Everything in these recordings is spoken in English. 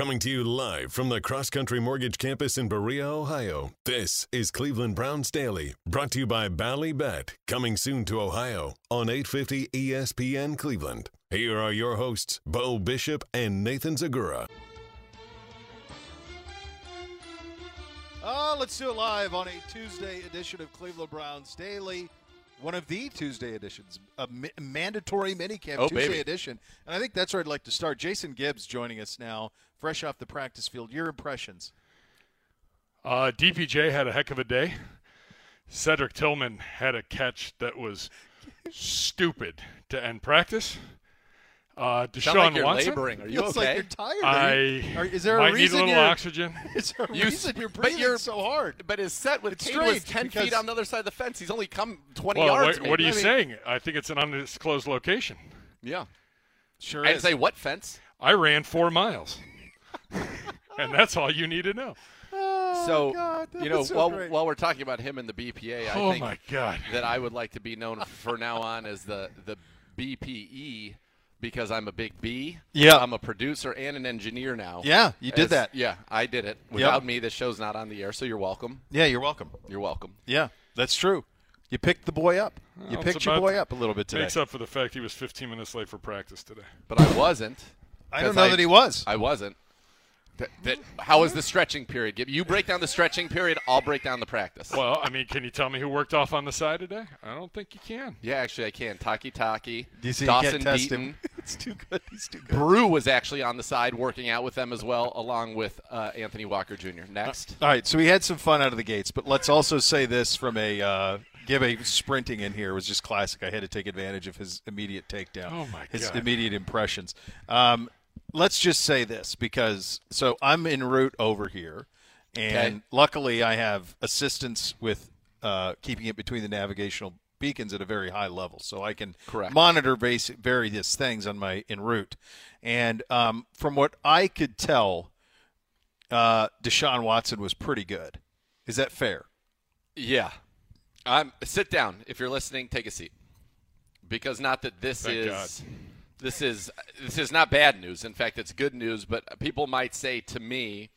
Coming to you live from the Cross Country Mortgage Campus in Berea, Ohio. This is Cleveland Browns Daily, brought to you by Bally Bet, coming soon to Ohio on 850 ESPN Cleveland. Here are your hosts, Bo Bishop and Nathan Zegura. Uh, let's do it live on a Tuesday edition of Cleveland Browns Daily. One of the Tuesday editions, a ma- mandatory minicamp Oh, Tuesday baby. edition. And I think that's where I'd like to start. Jason Gibbs joining us now, fresh off the practice field. Your impressions? Uh, DPJ had a heck of a day. Cedric Tillman had a catch that was stupid to end practice. Uh, Deshaun Sound like you're Watson, laboring. Are you Feels okay? like you're tired. I Are you- is there a might need a reason little you're, oxygen. Is there a You reason you're but breathing you're- so hard? But his set with It's Kane was strange ten because- feet on the other side of the fence. He's only come twenty Well, yards. what, what are you maybe. saying? I think it's an undisclosed location. Yeah. Sure I'd is. say what fence? I ran four miles, and that's all you need to know. Oh, so God, you know, that's so while great. while we're talking about him and the BPA, I oh think my God! that I would like to be known for now on as the the BPE because I'm a big B. Yeah. I'm a producer and an engineer now. Yeah, you did As- that. Yeah, I did it. Without me, this show's not on the air. So you're welcome. yeah, you're welcome. You're welcome. Yeah, that's true. You picked the boy up. You Well, picked your boy up a little bit today. Makes up for the fact he was 15 minutes late for practice today. But I wasn't. I don't know that he was. I wasn't. That, that, how was the stretching period? Give- You break down the stretching period, I'll break down the practice. Well, I mean, can you tell me who worked off on the side today? I don't think you can. Yeah, actually, I can. Taki Taki, Do you see? you Dawson can't Deaton. him. It's too good. He's too good. Brew was actually on the side working out with them as well, along with uh, Anthony Walker Jr. Next. All right, so we had some fun out of the gates, but let's also say this from a uh, Gibby sprinting in here was just classic. I had to take advantage of his immediate takedown. Oh, my His God. immediate impressions. Um, let's just say this because so I'm en route over here, and Okay. luckily I have assistance with uh, keeping it between the navigational beacons at a very high level, so I can Correct. monitor basic various things on my en route. And um, from what I could tell, uh, Deshaun Watson was pretty good. Is that fair? Yeah. Um, sit down. If you're listening, take a seat. Because not that this Thank is God. This is this is not bad news. In fact, it's good news. But people might say to me,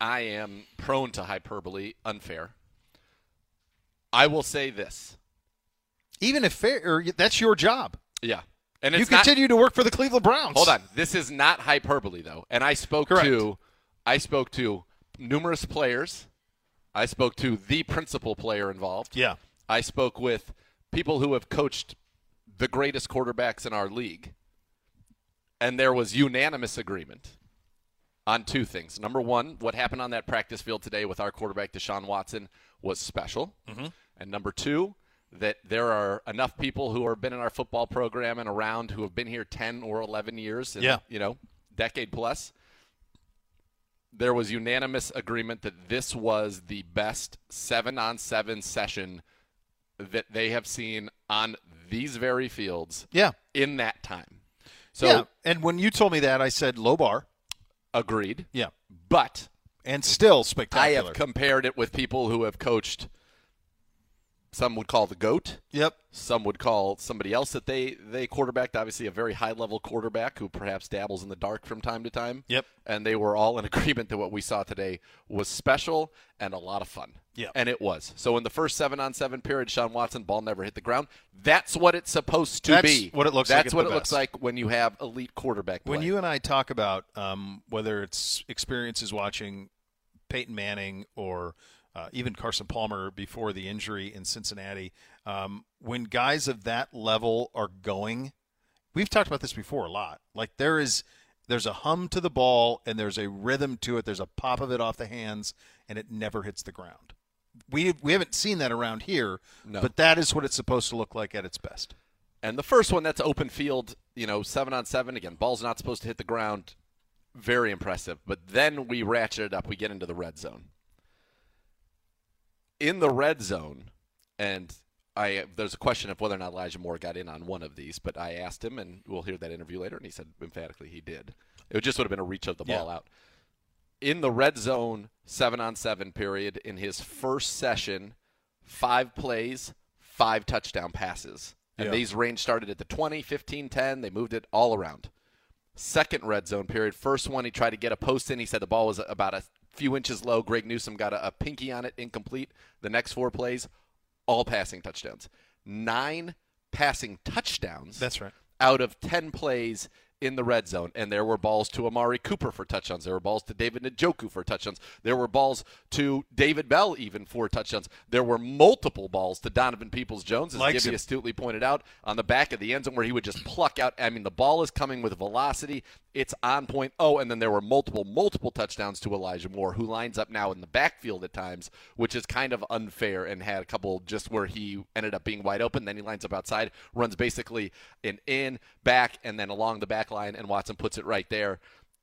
I am prone to hyperbole, unfair. I will say this. Even if fair, or that's your job. Yeah, and You it's not, continue to work for the Cleveland Browns. Hold on. This is not hyperbole though. And I spoke Correct. to I spoke to numerous players. I spoke to the principal player involved. Yeah. I spoke with people who have coached the greatest quarterbacks in our league. And there was unanimous agreement on two things. Number one, what happened on that practice field today with our quarterback Deshaun Watson was special. Mm-hmm. And number two, that there are enough people who have been in our football program and around who have been here 10 or 11 years, and, Yeah. you know, decade plus. There was unanimous agreement that this was the best seven on seven session that they have seen on these very fields Yeah. in that time. So, yeah. And when you told me that, I said low bar. agreed. Yeah. But And still spectacular. I have compared it with people who have coached, some would call the GOAT. yep. Some would call somebody else that they they quarterbacked, obviously a very high level quarterback who perhaps dabbles in the dark from time to time. Yep. And they were all in agreement that what we saw today was special and a lot of fun. Yeah. And it was. So in the first seven on seven period, Sean Watson ball never hit the ground. That's what it's supposed to That's be. what it looks like That's at what it looks like when you have elite quarterback play. When you and I talk about um, whether it's experiences watching Peyton Manning or uh, even Carson Palmer before the injury in Cincinnati, um, when guys of that level are going, we've talked about this before a lot. Like there is, there's a hum to the ball and there's a rhythm to it. There's a pop of it off the hands, and it never hits the ground. We we haven't seen that around here, No. but that is what it's supposed to look like at its best. And the first one, that's open field, you know, seven on seven. Again, ball's not supposed to hit the ground. Very impressive. But then we ratchet it up. We get into the red zone. In the red zone, and I there's a question of whether or not Elijah Moore got in on one of these, but I asked him, and we'll hear that interview later, and he said emphatically he did. It just would have been a reach of the ball Yeah. out. In the red zone, seven on seven period, in his first session, five plays, five touchdown passes. And Yeah. these range started at the 20, 15, 10. They moved it all around. second red zone period. First one, he tried to get a post in. He said the ball was about a few inches low. Greg Newsome got a, a pinky on it, incomplete. The next four plays, all passing touchdowns. Nine passing touchdowns. That's right. Out of 10 plays in the red zone. And there were balls to Amari Cooper for touchdowns. There were balls to David Njoku for touchdowns. There were balls to David Bell even for touchdowns. There were multiple balls to Donovan Peoples Jones, as Likes Gibby him. astutely pointed out, on the back of the end zone where he would just pluck out. I mean, the ball is coming with velocity. It's on point. Oh, and then there were multiple, multiple touchdowns to Elijah Moore, who lines up now in the backfield at times, which is kind of unfair and had a couple just where he ended up being wide open. Then he lines up outside, runs basically an in, back, and then along the back line, and Watson puts it right there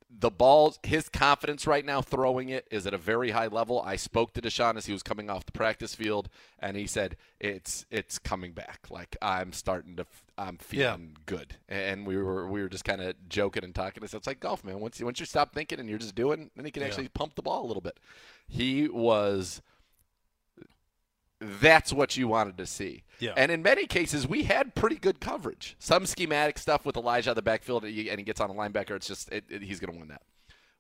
the balls, his confidence right now throwing it is at a very high level. I spoke to Deshaun as he was coming off the practice field, and he said it's it's coming back. Like I'm starting to, I'm feeling good. And we were we were just kind of joking and talking. I said it's like golf, man. Once you once you stop thinking and you're just doing, then you can actually pump the ball a little bit. He was. That's what you wanted to see. Yeah. And in many cases, we had pretty good coverage. Some schematic stuff with Elijah out the backfield, and he gets on a linebacker. It's just it, it- he's going to win that.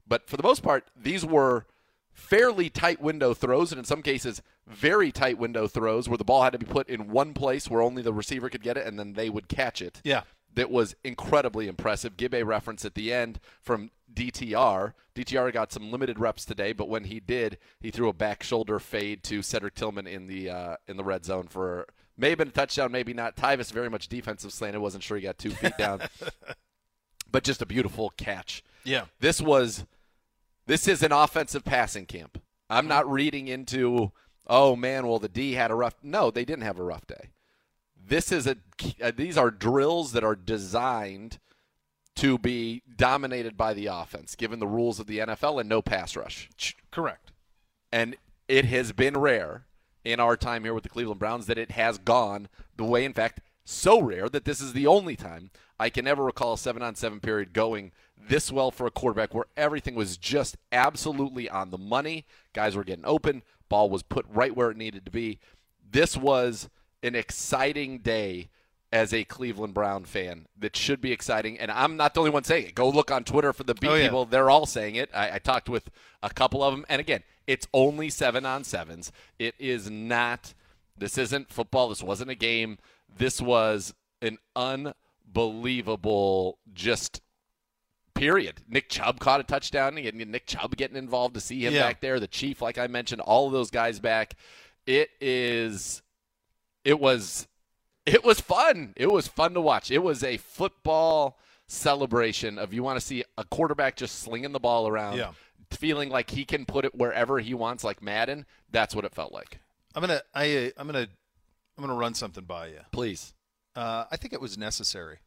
But for the most part, these were fairly tight window throws, and in some cases, very tight window throws where the ball had to be put in one place where only the receiver could get it, and then they would catch it. Yeah. That was incredibly impressive. Give a reference at the end from DTR. DTR got some limited reps today, but when he did, he threw a back shoulder fade to Cedric Tillman in the uh, in the red zone for maybe a touchdown, maybe not. Tyvis very much defensive slanted. Wasn't sure he got two feet down, but just a beautiful catch. Yeah. This was this is an offensive passing camp. I'm not reading into oh man, well the D had a rough. No, they didn't have a rough day. This is a these are drills that are designed to be dominated by the offense, given the rules of the NFL and no pass rush. Correct. And it has been rare in our time here with the Cleveland Browns that it has gone the way, in fact, so rare that this is the only time I can ever recall a seven on seven period going this well for a quarterback where everything was just absolutely on the money. Guys were getting open, ball was put right where it needed to be. This was an exciting day as a Cleveland Brown fan that should be exciting. And I'm not the only one saying it. Go look on Twitter for the beat Oh, yeah. people. They're all saying it. I, I talked with a couple of them. And again, it's only seven on sevens. It is not, this isn't football. This wasn't a game. This was an unbelievable just period. Nick Chubb caught a touchdown. Nick Chubb getting involved to see him Yeah. back there. The Chief, like I mentioned, all of those guys back. It is, it was, it was fun. It was fun to watch. It was a football celebration of you want to see a quarterback just slinging the ball around, Yeah. feeling like he can put it wherever he wants, like Madden. That's what it felt like. I'm gonna I I'm gonna I'm gonna run something by you. Please. Uh, I think it was necessary.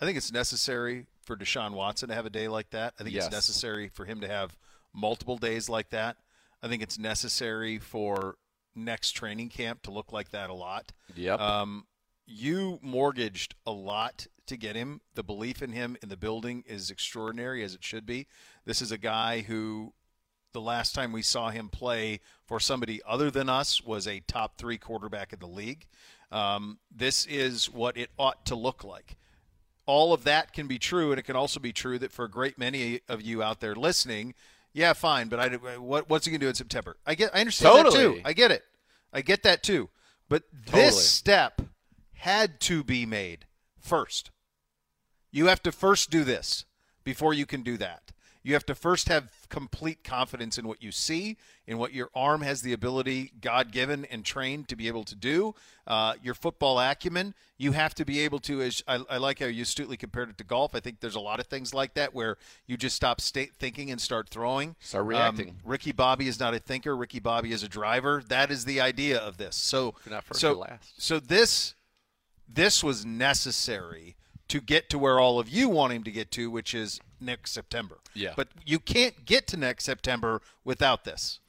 I think it's necessary for Deshaun Watson to have a day like that. I think Yes. it's necessary for him to have multiple days like that. I think it's necessary for next training camp to look like that a lot. Yep. Um, you mortgaged a lot to get him. The belief in him in the building is extraordinary, as it should be. This is a guy who, the last time we saw him play for somebody other than us, was a top three quarterback in the league. Um, this is what it ought to look like. All of that can be true, and it can also be true that for a great many of you out there listening, yeah, fine, but I, what, what's he going to do in September? I get, I understand that too. I get it. I get that too. But Totally. this step had to be made first. You have to first do this before you can do that. You have to first have complete confidence in what you see, in what your arm has the ability, God given and trained to be able to do. Uh, your football acumen, you have to be able to. As I, I like how you astutely compared it to golf. I think there's a lot of things like that where you just stop sta thinking and start throwing. Start Um, reacting. Ricky Bobby is not a thinker. Ricky Bobby is a driver. That is the idea of this. So, not first so, last. so this this was necessary to get to where all of you want him to get to, which is next September. Yeah. But you can't get to next September without this.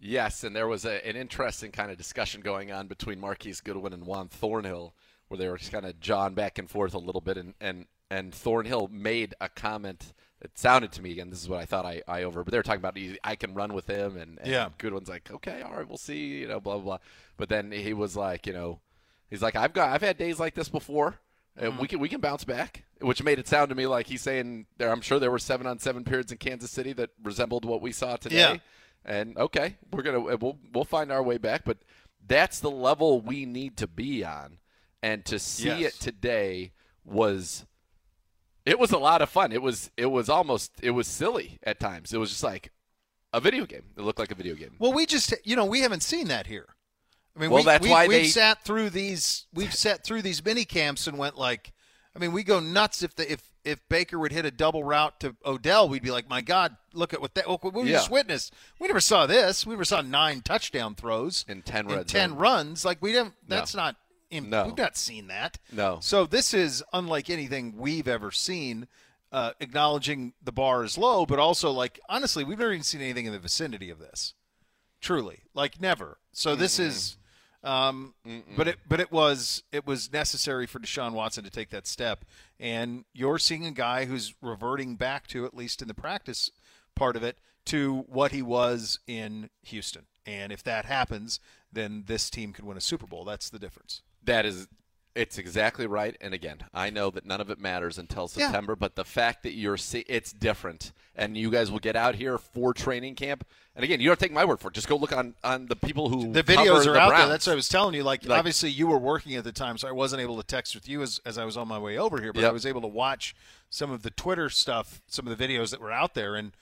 Yes, and there was a, an interesting kind of discussion going on between Marquise Goodwin and Juan Thornhill, where they were just kind of jawing back and forth a little bit, and and and Thornhill made a comment. It sounded to me, again, this is what I thought I, I over, but they were talking about I can run with him, and, and Yeah. Goodwin's like, okay, all right, we'll see, you know, blah blah blah. But then he was like, you know, he's like, I've got, I've had days like this before. Uh, We can we can bounce back, which made it sound to me like he's saying there. I'm sure there were seven on seven periods in Kansas City that resembled what we saw today. Yeah. And okay, we're gonna we'll we'll find our way back, but that's the level we need to be on, and to see Yes. it today was. It was a lot of fun. It was it was almost it was silly at times. It was just like a video game. It looked like a video game. Well, we just you know we haven't seen that here. I mean, Well, we, that's we, why we've they- sat through these. We've sat through these mini camps and went like, I mean, we go nuts if the if if Baker would hit a double route to Odell, we'd be like, my God, look at what that what we Yeah. just witnessed. We never saw this. We never saw nine touchdown throws In 10 in ten zone. runs. Like we didn't. That's not. In, No. We've not seen that. No. So this is unlike anything we've ever seen. Uh, acknowledging the bar is low, but also like honestly, we've never even seen anything in the vicinity of this. Truly, like never. So this is, um, but it but it was it was necessary for Deshaun Watson to take that step, and you're seeing a guy who's reverting back to at least in the practice part of it to what he was in Houston. And if that happens, then this team could win a Super Bowl. That's the difference. That is, it's exactly right. And again, I know that none of it matters until Yeah. September, but the fact that you're see, it's different, and you guys will get out here for training camp. And again, you don't take my word for it. Just go look on on the people who the videos are the out there. That's what I was telling you. Like, Like- obviously, you were working at the time, so I wasn't able to text with you as, as I was on my way over here. But I was able to watch some of the Twitter stuff, some of the videos that were out there, and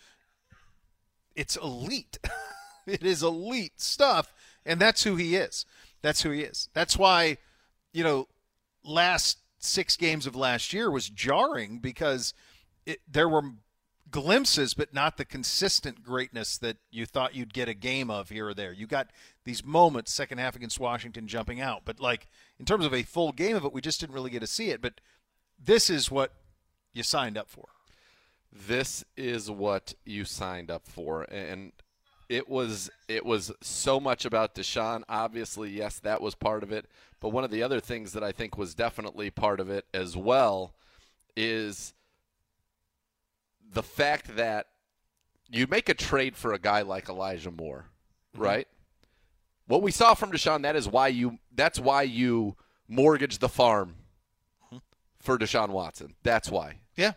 it's elite. it is elite stuff, and that's who he is. That's who he is. That's why, you know, last six games of last year was jarring because it, there were glimpses, but not the consistent greatness that you thought you'd get a game of here or there. You got these moments, second half against Washington, jumping out, but like in terms of a full game of it, we just didn't really get to see it. But this is what you signed up for. this is what you signed up for and it was it was so much about Deshaun obviously yes that was part of it but one of the other things that I think was definitely part of it as well is the fact that you make a trade for a guy like Elijah Moore mm-hmm. right what we saw from Deshaun that is why you that's why you mortgage the farm mm-hmm. for Deshaun Watson that's why Yeah.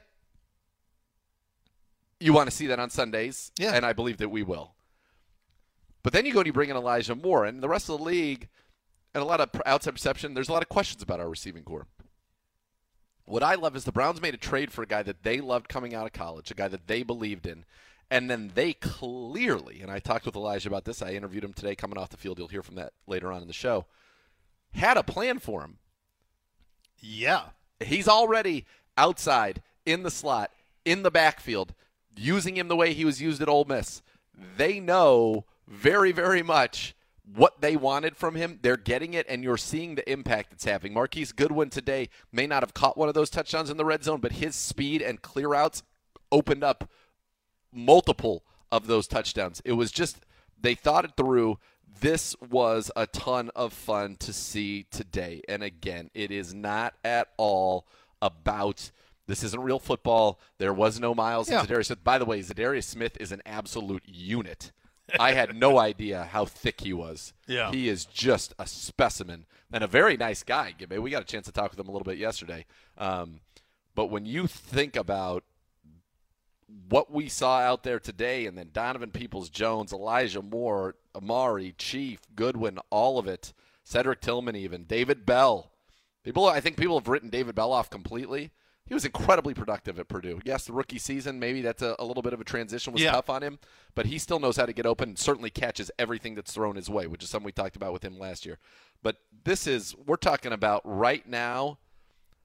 you want to see that on Sundays, Yeah. and I believe that we will. But then you go and you bring in Elijah Moore, and the rest of the league, and a lot of outside perception, there's a lot of questions about our receiving corps. What I love is the Browns made a trade for a guy that they loved coming out of college, a guy that they believed in, and then they clearly, and I talked with Elijah about this, I interviewed him today coming off the field, you'll hear from that later on in the show, had a plan for him Yeah. he's already outside in the slot in the backfield using him the way he was used at Ole Miss. They know very very much what they wanted from him. They're getting it and you're seeing the impact it's having. Marquise Goodwin today may not have caught one of those touchdowns in the red zone, but his speed and clear outs opened up multiple of those touchdowns. It was just they thought it through. This was a ton of fun to see today. And again, it is not at all about this isn't real football. There was no Myles Yeah. and Za'Darius Smith. By the way, Za'Darius Smith is an absolute unit. I had no idea how thick he was. Yeah. He is just a specimen and a very nice guy. We got a chance to talk with him a little bit yesterday. Um, but when you think about what we saw out there today, and then Donovan Peoples Jones, Elijah Moore, Amari, Chief, Goodwin, all of it, Cedric Tillman, even David Bell. People, I think people have written David Bell off completely. He was incredibly productive at Purdue. Yes, the rookie season, maybe that's a, a little bit of a transition was Yeah. tough on him, but he still knows how to get open. and Certainly catches everything that's thrown his way, which is something we talked about with him last year. But this is we're talking about right now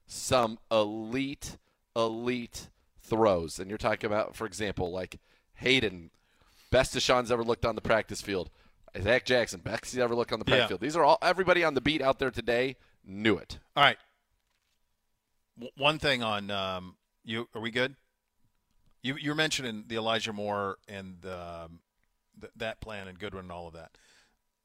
some elite, elite throws. And you're talking about, for example, like Hayden, best Deshaun's ever looked on the practice field. Zach Jackson, best he's ever looked on the practice Yeah. field. These are all everybody on the beat out there today knew it. All right. One thing on um, you. Are we good? You you're mentioning the Elijah Moore and um, th- that plan and Goodwin and all of that.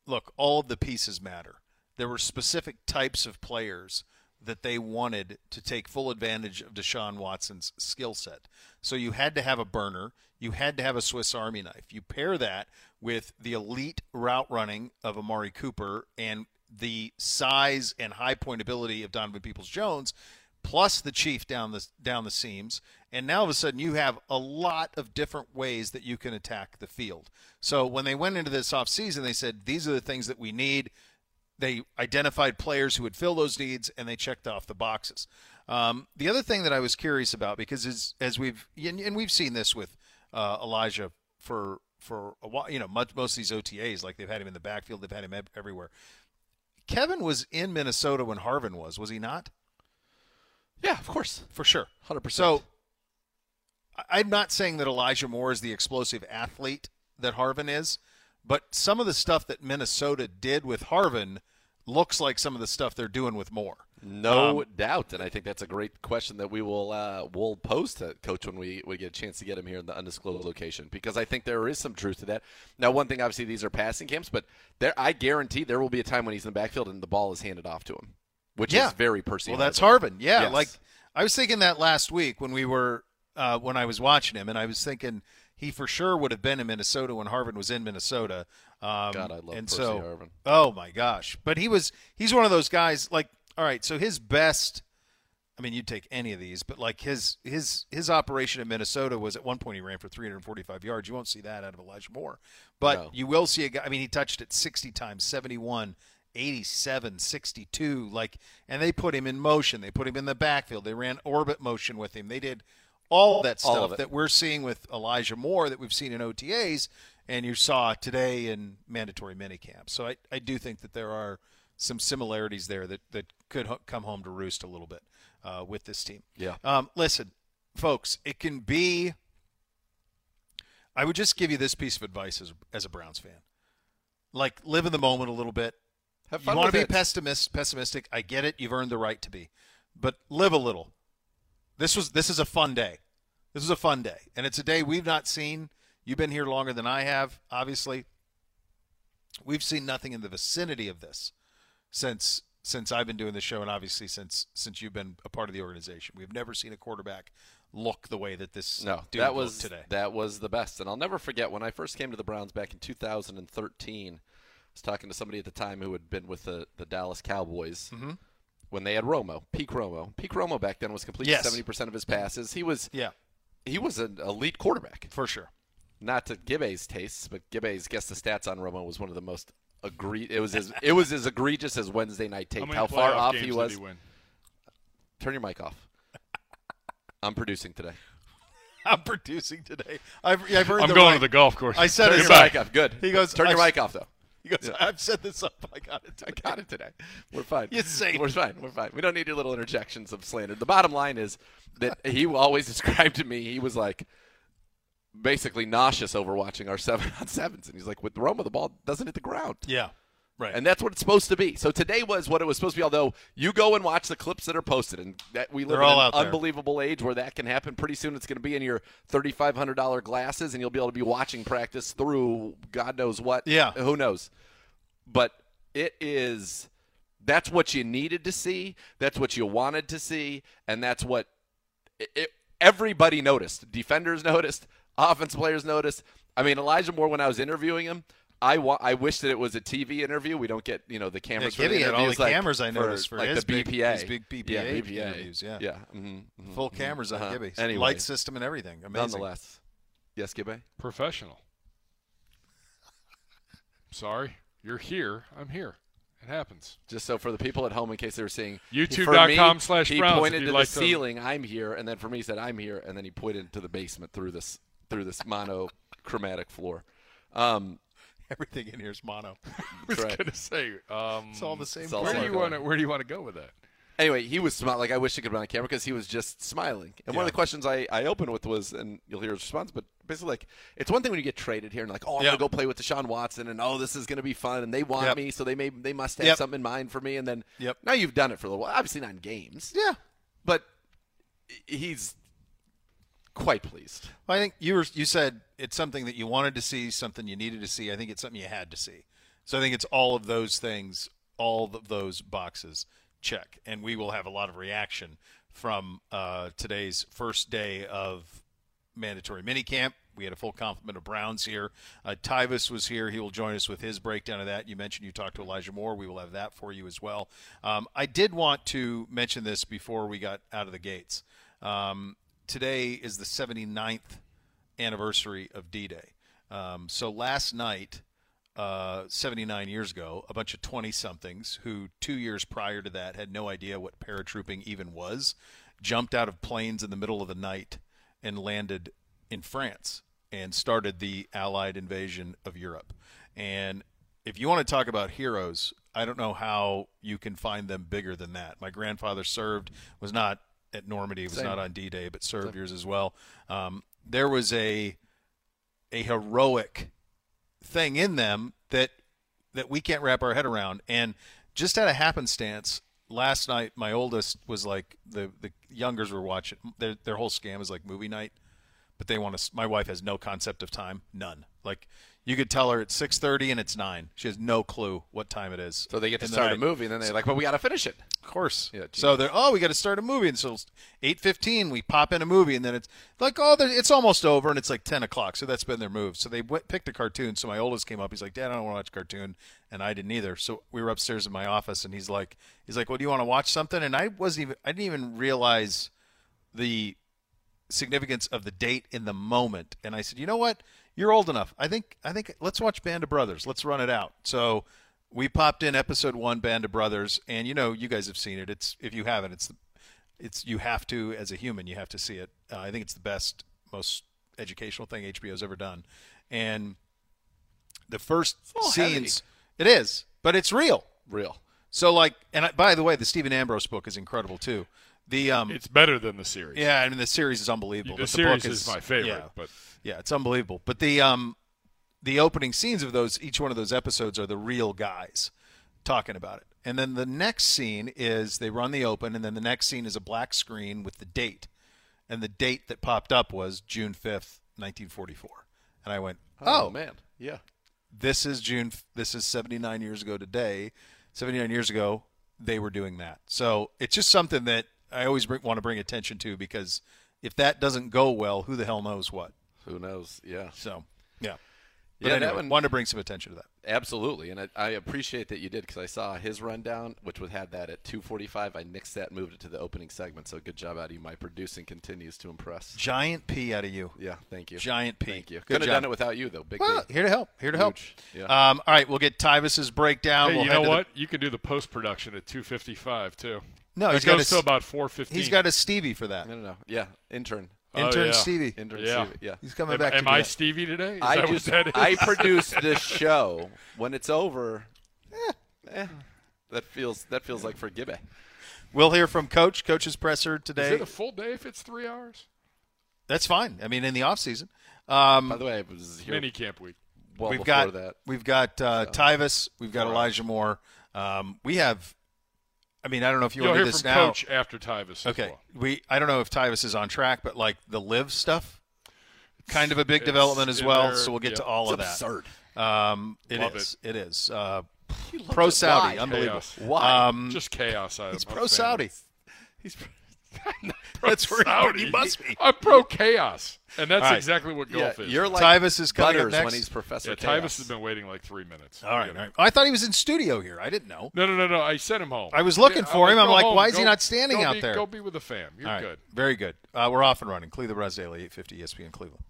Look, all of the pieces matter. There were specific types of players that they wanted to take full advantage of Deshaun Watson's skill set. So you had to have a burner. You had to have a Swiss Army knife. You pair that with the elite route running of Amari Cooper and the size and high point ability of Donovan Peoples Jones. Plus the chief down the down the seams, and now all of a sudden you have a lot of different ways that you can attack the field. So when they went into this offseason, they said these are the things that we need. They identified players who would fill those needs, and they checked off the boxes. Um, the other thing that I was curious about, because as, as we've and, we've seen this with uh, Elijah for for a while, you know, most of these OTAs, like they've had him in the backfield, they've had him everywhere. Kevin was in Minnesota when Harvin was, was he not? Yeah, of course, for sure, hundred percent. So I'm not saying that Elijah Moore is the explosive athlete that Harvin is, but some of the stuff that Minnesota did with Harvin looks like some of the stuff they're doing with Moore. No um, doubt, and I think that's a great question that we will uh, will pose to Coach when we, we get a chance to get him here in the undisclosed location because I think there is some truth to that. Now, one thing obviously these are passing camps, but there I guarantee there will be a time when he's in the backfield and the ball is handed off to him, which yeah. is very Percy. Well, that's Harvin. Yeah, yes. like I was thinking that last week when we were uh, when I was watching him, and I was thinking he for sure would have been in Minnesota when Harvin was in Minnesota. Um, God, I love and Percy so, Harvin. Oh my gosh! But he was he's one of those guys like all right, so his best I mean, you'd take any of these, but like his his his operation in Minnesota was at one point he ran for 345 yards. You won't see that out of Elijah Moore, but No. you will see a guy. I mean, he touched it 60 times, 71, 87, 62. Like, and they put him in motion. They put him in the backfield. They ran orbit motion with him. They did all that stuff it. that we're seeing with Elijah Moore that we've seen in OTAs and you saw today in mandatory minicamp. So I, I do think that there are some similarities there that, that could ho- come home to roost a little bit uh, with this team. Yeah. Um, listen, folks, it can be. I would just give you this piece of advice as, as a Browns fan. Like, live in the moment a little bit. Have You want to be it. pessimist, pessimistic. I get it. You've earned the right to be, but live a little. This was this is a fun day. This is a fun day, and it's a day we've not seen. You've been here longer than I have, obviously. We've seen nothing in the vicinity of this since since I've been doing the show, and obviously since since you've been a part of the organization. We've never seen a quarterback look the way that this No, dude that was today. that was the best, and I'll never forget when I first came to the Browns back in 2013. I was talking to somebody at the time who had been with the, the Dallas Cowboys Mhm. when they had Romo, peak Romo. Peak Romo back then was completing Yes. 70% of his passes. He was yeah, he was an elite quarterback. for sure. Not to Gibby's tastes, but Gibby's guess the stats on Romo was one of the most agree. It was as it was as egregious as Wednesday night How tape. many How far off he was. he? Turn your mic off. I'm producing today. I'm producing today. I've, I've heard I'm the going right- to the golf course. I said Turn your mic off. Good. He goes, Turn your I've- mic off though. He goes, I've set this up. I got it. I got it today. We're fine. You're safe. We're fine. We're fine. We don't need your little interjections of slander. The bottom line is that he always described to me he was like basically nauseous over watching our seven on sevens, and he's like, with Romo, the ball doesn't hit the ground. Yeah, right. And that's what it's supposed to be. So today was what it was supposed to be. Although you go and watch the clips that are posted, and that we live They're in an out there. unbelievable age where that can happen. Pretty soon, it's going to be in your thirty-five hundred dollar glasses, and you'll be able to be watching practice through God knows what. Yeah. who knows? But it is. That's what you needed to see. That's what you wanted to see, and that's what it, everybody noticed. Defenders noticed. Offense players noticed. I mean, Elijah Moore. When I was interviewing him, I wa- I wish that it was a TV interview. We don't get you know the cameras. for the Gibby had all the like, cameras I noticed for like his the big- BPA, his big BPA yeah, BPA interviews, yeah. yeah. hmm Full cameras on Uh-huh. Gibby. Anyway. Light system and everything. Amazing. Nonetheless, yes, Gibby. Professional. Sorry, you're here. I'm here. It happens. Just so for the people at home, in case they were seeing YouTube.com slash He Browns if pointed to like the to- ceiling. I'm here, and then for me, he said I'm here, and then he pointed to the basement through this through this monochromatic floor. Um, Everything in here is mono. I was right. gonna say. Um, It's all the same. It's all Where do you want to? Where do you want to go with that? Anyway, he was smiling. Like I wish he could be on camera because he was just smiling. And one of the questions I, I opened with was, and you'll hear his response, but basically like it's one thing when you get traded here and like, oh, I'm Yeah. gonna go play with Deshaun Watson, and oh, this is gonna be fun, and they want Yep. me, so they may they must have Yep. something in mind for me, and then Yep. now you've done it for a little while. Obviously not in games, Yeah. but he's quite pleased. I think you were you said it's something that you wanted to see, something you needed to see. I think it's something you had to see. So I think it's all of those things, all of those boxes check, and we will have a lot of reaction from uh, today's first day of mandatory minicamp. We had a full complement of Browns here. Uh, Tyvis was here. He will join us with his breakdown of that. You mentioned you talked to Elijah Moore. We will have that for you as well. Um, I did want to mention this before we got out of the gates. Um, today is the 79th anniversary of D-Day. Um, so last night, uh, 79 years ago, a bunch of 20 somethings who two years prior to that had no idea what paratrooping even was jumped out of planes in the middle of the night and landed in France and started the Allied invasion of Europe. And if you want to talk about heroes, I don't know how you can find them bigger than that. My grandfather served, was not at Normandy, was Same. not on D-Day, but served yours as well. Um, there was a a heroic thing in them that that we can't wrap our head around. And just out of happenstance, last night my oldest was like the the youngers were watching their their whole scam is like movie night, but they want to. My wife has no concept of time, none. Like you could tell her it's six thirty and it's nine. She has no clue what time it is. So they get to start a movie, and then they're like, "Well, we got to finish it." Of course. Yeah, so they're oh, we got to start a movie, and so eight fifteen we pop in a movie, and then it's like oh, it's almost over, and it's like ten o'clock. So that's been their move. So they went, picked a cartoon. So my oldest came up. He's like, Dad, I don't want to watch a cartoon, and I didn't either. So we were upstairs in my office, and he's like, he's like, well, do you want to watch something? And I wasn't even, I didn't even realize the significance of the date in the moment. And I said, you know what? You're old enough. I think I think let's watch Band of Brothers. Let's run it out. So we popped in episode one, Band of Brothers, and you know you guys have seen it. It's if you haven't, it's the, it's you have to as a human you have to see it. Uh, I think it's the best, most educational thing HBO's ever done. And the first little heavy. scenes, it is, but it's real. Real. So like, and I, by the way, the Stephen Ambrose book is incredible too. The um, It's better than the series. yeah, I mean the series is unbelievable. the but series book is, my favorite, Yeah, but yeah, it's unbelievable. But the um, the opening scenes of those, each one of those episodes are the real guys talking about it. And then the next scene is they run the open, and then the next scene is a black screen with the date, and the date that popped up was June fifth, nineteen forty four. And I went, Oh, oh man, yeah. this is June. This is 79 years ago today. 79 years ago, they were doing that. So it's just something that I always bring, want to bring attention to because if that doesn't go well, who the hell knows what? Who knows? Yeah. So yeah. But Yeah, anyway, that one- wanted to bring some attention to that. Absolutely, and I, I appreciate that you did because I saw his rundown, which would had that at 2:45. I nixed that, and moved it to the opening segment. So good job out of you. My producing continues to impress. Giant P out of you. Yeah, thank you. Giant P. Thank you. Good Couldn't have done it without you though. Big Well, D. here to help. Here to help. Yeah. Um, all right, we'll get Tyvis's breakdown. hey, we'll you know to the- what? You can do the post production at 2:55 too. No, it he's got goes a- to about 4:15. he's got a Stevie for that. No, no, no. Yeah, intern. Oh, Intern yeah. Stevie. Intern. Yeah. Stevie, Yeah. He's coming Am, back. am to do I. Stevie today? Is I that just what that is? I produce this show. When it's over, eh, eh, that feels that feels like for Gibby. We'll hear from Coach. Coach's presser today. Is today. it a full day if it's three hours? That's fine. I mean, in the off season. Um, By the way, I was here Mini camp week. well we've before got that. we've got uh, Tyvis, we've got Four Elijah Moore. Um, we have. I mean, I don't know if you You'll want to hear do this from now. Coach after Tyvis. Okay, well. we. I don't know if Tyvis is on track, but like the live stuff, kind of a big It's development as well. there, so we'll get yeah. to all It's of that. absurd. Um, it Love is. It is. Uh, love pro Saudi, unbelievable. Chaos. Why? Um, Just chaos. I, he's I'm a pro Saudi. He's That's where Saudi. he must be. I'm pro chaos, and that's All right. exactly what yeah, golf is. you're like Tyvis is coming up Butters next. when he's Professor yeah, Chaos. Tyvis has been waiting like three minutes. All right, You know. right. I thought he was in studio here. I didn't know. No, no, no, no. I sent him home. I was looking Yeah, for him. I'm like, home. why is he not standing out be- there? Go be with the fam. You're All right, good. very good. Uh, we're off and running. Cleveland Browns Daily, 850 ESPN Cleveland.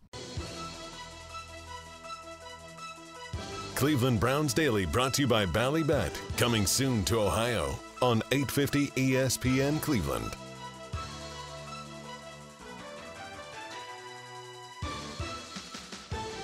Cleveland Browns Daily brought to you by Ballybet. Coming soon to Ohio on 850 ESPN Cleveland.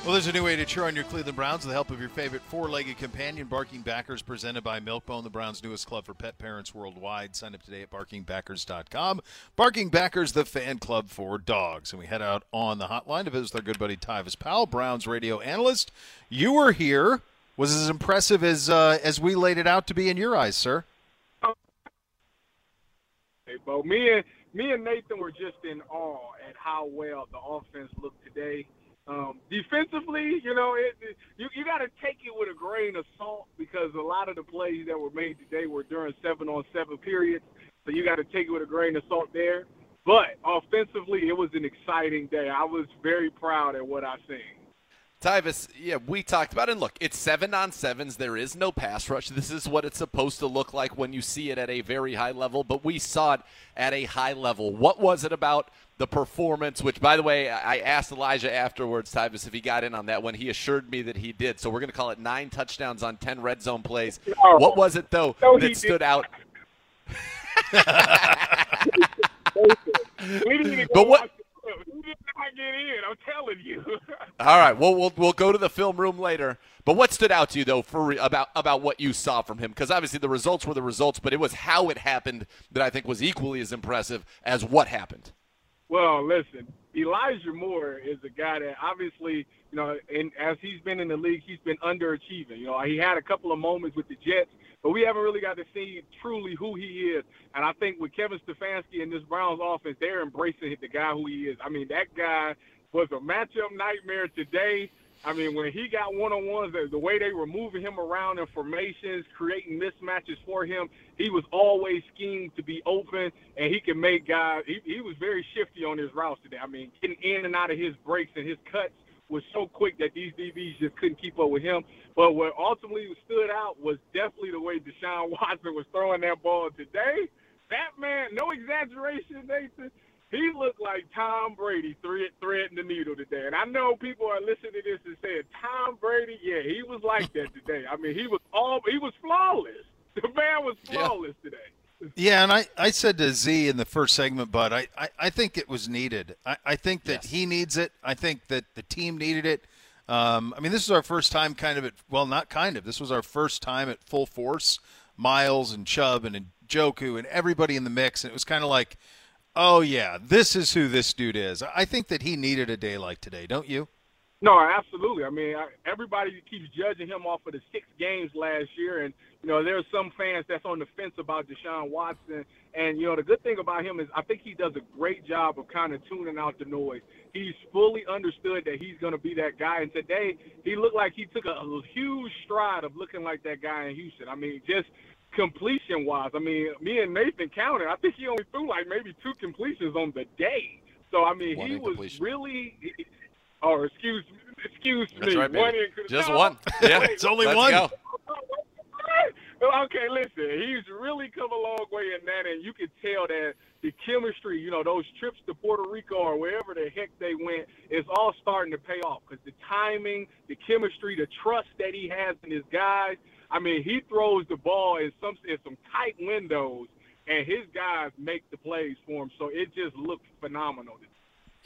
Well, there's a new way to cheer on your Cleveland Browns with the help of your favorite four-legged companion, Barking Backers, presented by Milkbone, the Browns' newest club for pet parents worldwide. Sign up today at barkingbackers.com. Barking Backers, the fan club for dogs. And we head out on the hotline to visit our good buddy Tyvis Powell, Browns radio analyst. You were here. Was as impressive as uh, as we laid it out to be in your eyes, sir? Hey, Bo, me and me and Nathan were just in awe at how well the offense looked today. Um, defensively, you know, it, it, you you got to take it with a grain of salt because a lot of the plays that were made today were during seven on seven periods. So you got to take it with a grain of salt there. But offensively, it was an exciting day. I was very proud at what I seen. Tyvis, yeah, we talked about it. And look, it's seven on sevens. There is no pass rush. This is what it's supposed to look like when you see it at a very high level, but we saw it at a high level. What was it about the performance? Which, by the way, I asked Elijah afterwards, Tyvis, if he got in on that one. He assured me that he did. So we're going to call it nine touchdowns on 10 red zone plays. No. What was it, though, No, that stood did out? We didn't even But go what- watch the film. We did not get in. I'm telling you. All right, well, we'll we'll go to the film room later. But what stood out to you though for about about what you saw from him? Because obviously the results were the results, but it was how it happened that I think was equally as impressive as what happened. Well, listen, Elijah Moore is a guy that obviously, you know, and as he's been in the league, he's been underachieving. You know, he had a couple of moments with the Jets, but we haven't really got to see truly who he is. And I think with Kevin Stefanski and this Browns offense, they're embracing the guy who he is. I mean, that guy was a matchup nightmare today. I mean, when he got one-on-ones, the, the way they were moving him around in formations, creating mismatches for him, he was always schemed to be open, and he can make guys. He, he was very shifty on his routes today. I mean, getting in and out of his breaks and his cuts was so quick that these DBs just couldn't keep up with him. But what ultimately stood out was definitely the way Deshaun Watson was throwing that ball today. That man, no exaggeration, Nathan. He looked like Tom Brady thread, threading the needle today. And I know people are listening to this and saying, Tom Brady, yeah, he was like that today. I mean, he was all he was flawless. The man was Yeah. flawless today. Yeah, and I, I said to Z in the first segment, but I, I, I think it was needed. I, I think that Yes. he needs it. I think that the team needed it. Um, I mean, this is our first time kind of at, well, not kind of. This was our first time at full force. Myles and Chubb and Njoku and everybody in the mix. And it was kind of like, oh, yeah, this is who this dude is. I think that he needed a day like today, don't you? No, absolutely. I mean, I, everybody keeps judging him off of the six games last year, and you know there are some fans that's on the fence about Deshaun Watson. And you know the good thing about him is I think he does a great job of kind of tuning out the noise. He's fully understood that he's going to be that guy, and today he looked like he took a, a huge stride of looking like that guy in Houston. I mean, just completion wise. I mean, me and Nathan counted. I think he only threw like maybe two completions on the day. So I mean, One he was really. Or excuse, me excuse That's me. right, baby. one in- Just no, one. Yeah, wait, It's only let's one. go. okay, listen, he's really come a long way in that, and you can tell that the chemistry, you know, those trips to Puerto Rico or wherever the heck they went, is all starting to pay off because the timing, the chemistry, the trust that he has in his guys. I mean, he throws the ball in some in some tight windows, and his guys make the plays for him. So it just looked phenomenal.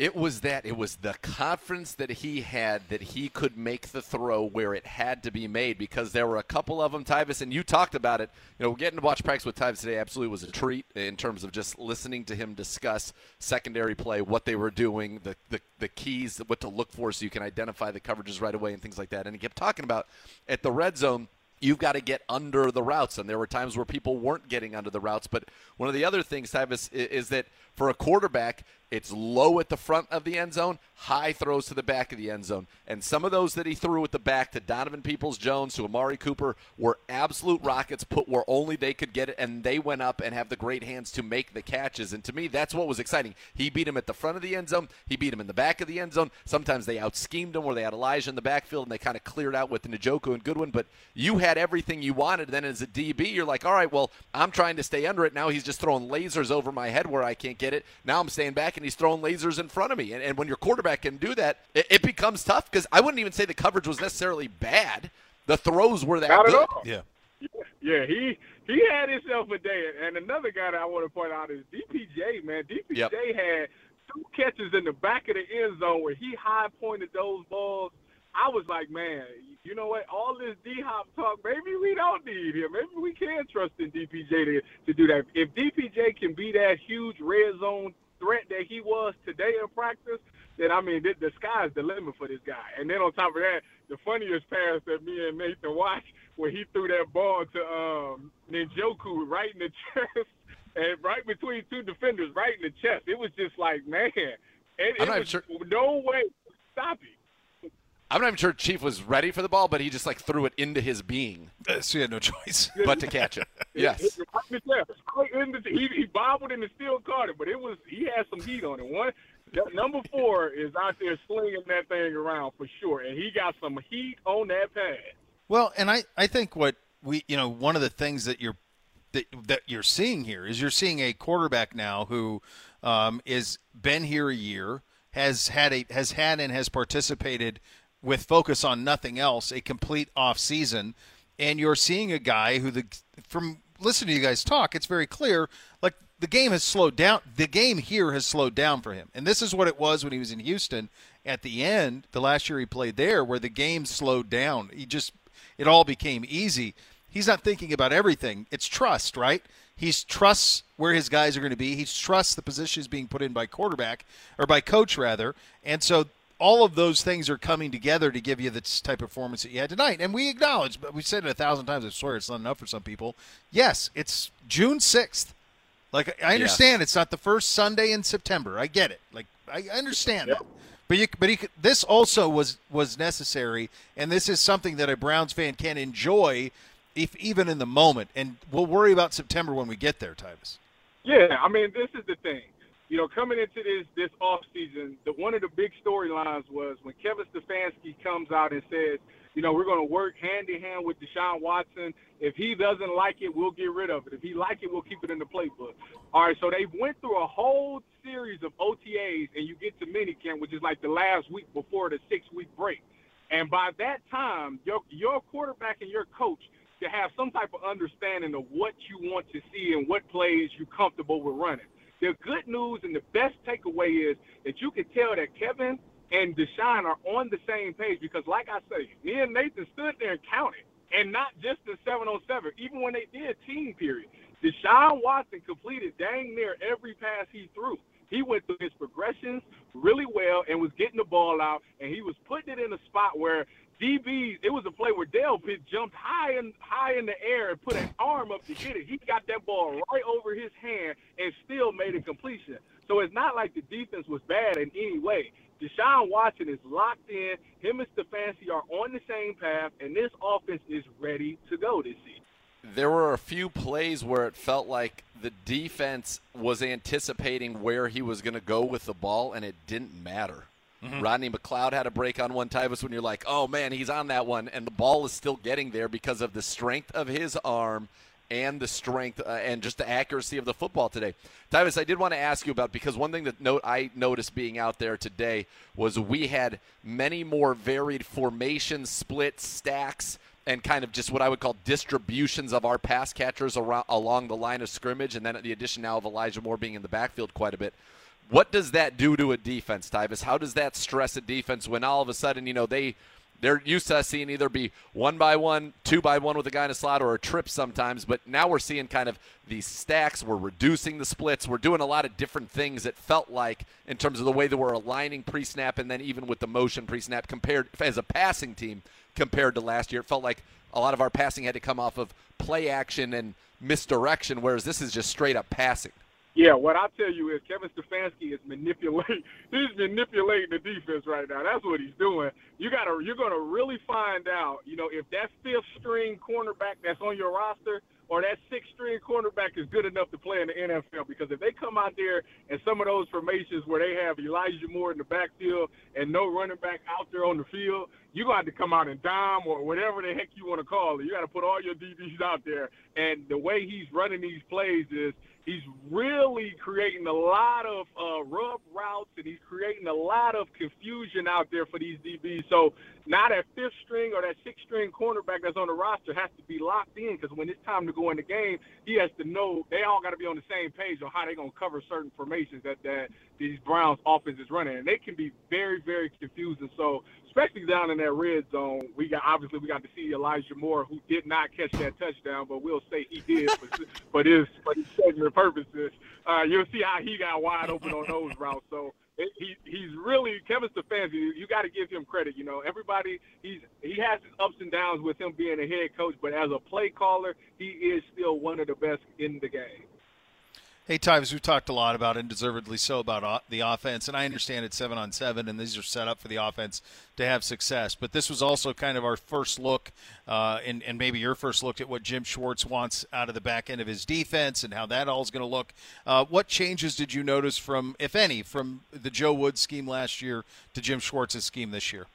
It was that. It was the confidence that he had that he could make the throw where it had to be made because there were a couple of them, Tyvis, and you talked about it. You know, getting to watch practice with Tyvis today absolutely was a treat in terms of just listening to him discuss secondary play, what they were doing, the, the, the keys, what to look for so you can identify the coverages right away and things like that. And he kept talking about at the red zone – you've got to get under the routes. And there were times where people weren't getting under the routes. But one of the other things, Tyvis, i- is that for a quarterback, it's low at the front of the end zone, high throws to the back of the end zone. And some of those that he threw at the back to Donovan Peoples Jones, to Amari Cooper, were absolute rockets put where only they could get it. And they went up and have the great hands to make the catches. And to me, that's what was exciting. He beat him at the front of the end zone, he beat him in the back of the end zone. Sometimes they out schemed him where they had Elijah in the backfield and they kind of cleared out with Njoku and Goodwin. But you had everything you wanted. Then as a DB, you're like, all right, well, I'm trying to stay under it. Now he's just throwing lasers over my head where I can't get it. Now I'm staying back and he's throwing lasers in front of me. And, and when your quarterback can do that, it, it becomes tough because I wouldn't even say the coverage was necessarily bad. The throws were that Not at good. all. Yeah. Yeah, he he had himself a day. And another guy that I want to point out is DPJ, man. DPJ Yep. had two catches in the back of the end zone where he high pointed those balls. I was like, man, you know what? All this D Hop talk, maybe we don't need him. Maybe we can trust in DPJ to, to do that. If DPJ can be that huge red zone threat that he was today in practice, then I mean, the, the sky's the limit for this guy. And then on top of that, the funniest pass that me and Nathan watched, where he threw that ball to um, Njoku right in the chest, and right between two defenders, right in the chest. It was just like, man, it, it was sure- no way to stop him. I'm not even sure Chief was ready for the ball, but he just like threw it into his being, Uh, so he had no choice. but to catch it. Yes. He, he bobbled and still caught it, but it was he had some heat on it. One number four is out there slinging that thing around for sure, and he got some heat on that pad. Well, and I, I think what we you know one of the things that you're that, that you're seeing here is you're seeing a quarterback now who um, is been here a year has had a has had and has participated with focus on nothing else a complete off season and you're seeing a guy who the from listening to you guys talk it's very clear like the game has slowed down the game here has slowed down for him. And this is what it was when he was in Houston at the end the last year he played there where the game slowed down. He just it all became easy. He's not thinking about everything. It's trust right? He's trusts where his guys are going to be. He trusts the position positions being put in by quarterback or by coach rather. And so all of those things are coming together to give you this type of performance that you had tonight. And we acknowledge, but we've said it a thousand times. I swear it's not enough for some people. Yes, it's June sixth. Like I understand, it's not the first Sunday in September. I get it. Like I understand that. But you, but he, this also was was necessary, and this is something that a Browns fan can enjoy if even in the moment. And we'll worry about September when we get there, Tyvis. Yeah, I mean, this is the thing. You know, coming into this this off season, the one of the big storylines was when Kevin Stefanski comes out and says, you know, we're going to work hand in hand with Deshaun Watson. If he doesn't like it, we'll get rid of it. If he like it, we'll keep it in the playbook. All right, so they went through a whole series of OTAs, and you get to minicamp, which is like the last week before the six week break. And by that time, your your quarterback and your coach to have some type of understanding of what you want to see and what plays you're comfortable with running. The good news and the best takeaway is that you can tell that Kevin and Deshaun are on the same page because, like I say, me and Nathan stood there and counted, and not just the 707. Even when they did team period, Deshaun Watson completed dang near every pass he threw. He went through his progressions really well and was getting the ball out, and he was putting it in a spot where DB, it was a play where Delpit jumped high in high in the air and put an arm up to get it. He got that ball right over his hand and still made a completion. So it's not like the defense was bad in any way. Deshaun Watson is locked in. Him and Stefanski are on the same path, and this offense is ready to go this season. There were a few plays where it felt like the defense was anticipating where he was going to go with the ball, and it didn't matter. Mm-hmm. Rodney McLeod had a break on one Tyvis when you're like, oh man, he's on that one, and the ball is still getting there because of the strength of his arm and the strength uh, and just the accuracy of the football today. Tyvis, I did want to ask you about because one thing that note I noticed being out there today was we had many more varied formations, splits, stacks, and kind of just what I would call distributions of our pass catchers around along the line of scrimmage, and then the addition now of Elijah Moore being in the backfield quite a bit. What does that do to a defense, Tyvis? How does that stress a defense when all of a sudden, you know, they they're used to seeing either be one by one, two by one with a guy in a slot, or a trip sometimes. But now we're seeing kind of these stacks. We're reducing the splits. We're doing a lot of different things. It felt like in terms of the way that we're aligning pre-snap, and then even with the motion pre-snap compared as a passing team compared to last year. It felt like a lot of our passing had to come off of play action and misdirection, whereas this is just straight up passing. Yeah, what I tell you is Kevin Stefanski is manipulating. He's manipulating the defense right now. That's what he's doing. You gotta, you're gonna really find out. You know, if that fifth string cornerback that's on your roster or that sixth string cornerback is good enough to play in the NFL. Because if they come out there and some of those formations where they have Elijah Moore in the backfield and no running back out there on the field, you're going to to come out and dime or whatever the heck you want to call it. You got to put all your DBs out there. And the way he's running these plays is he's really creating a lot of uh, rub routes and he's creating a lot of confusion out there for these DBs. So now that fifth string or that sixth string cornerback that's on the roster has to be locked in because when it's time to go in the game, he has to know they all got to be on the same page on how they're going to cover certain formations that, that these Browns offense is running. And they can be very, very confusing. So especially down in that red zone, we got obviously we got to see Elijah Moore, who did not catch that touchdown, but we'll say he did for, for his his segment purposes. Uh, you'll see how he got wide open on those routes. So he he's really Kevin Stefanski. You got to give him credit. You know, everybody he's he has his ups and downs with him being a head coach, but as a play caller, he is still one of the best in the game. Hey, Tyvis, we've talked a lot about, and deservedly so, about the offense, and I understand it's seven on seven, and these are set up for the offense to have success. But this was also kind of our first look, uh, and, and maybe your first look at what Jim Schwartz wants out of the back end of his defense and how that all is going to look. Uh, what changes did you notice from, if any, from the Joe Woods scheme last year to Jim Schwartz's scheme this year?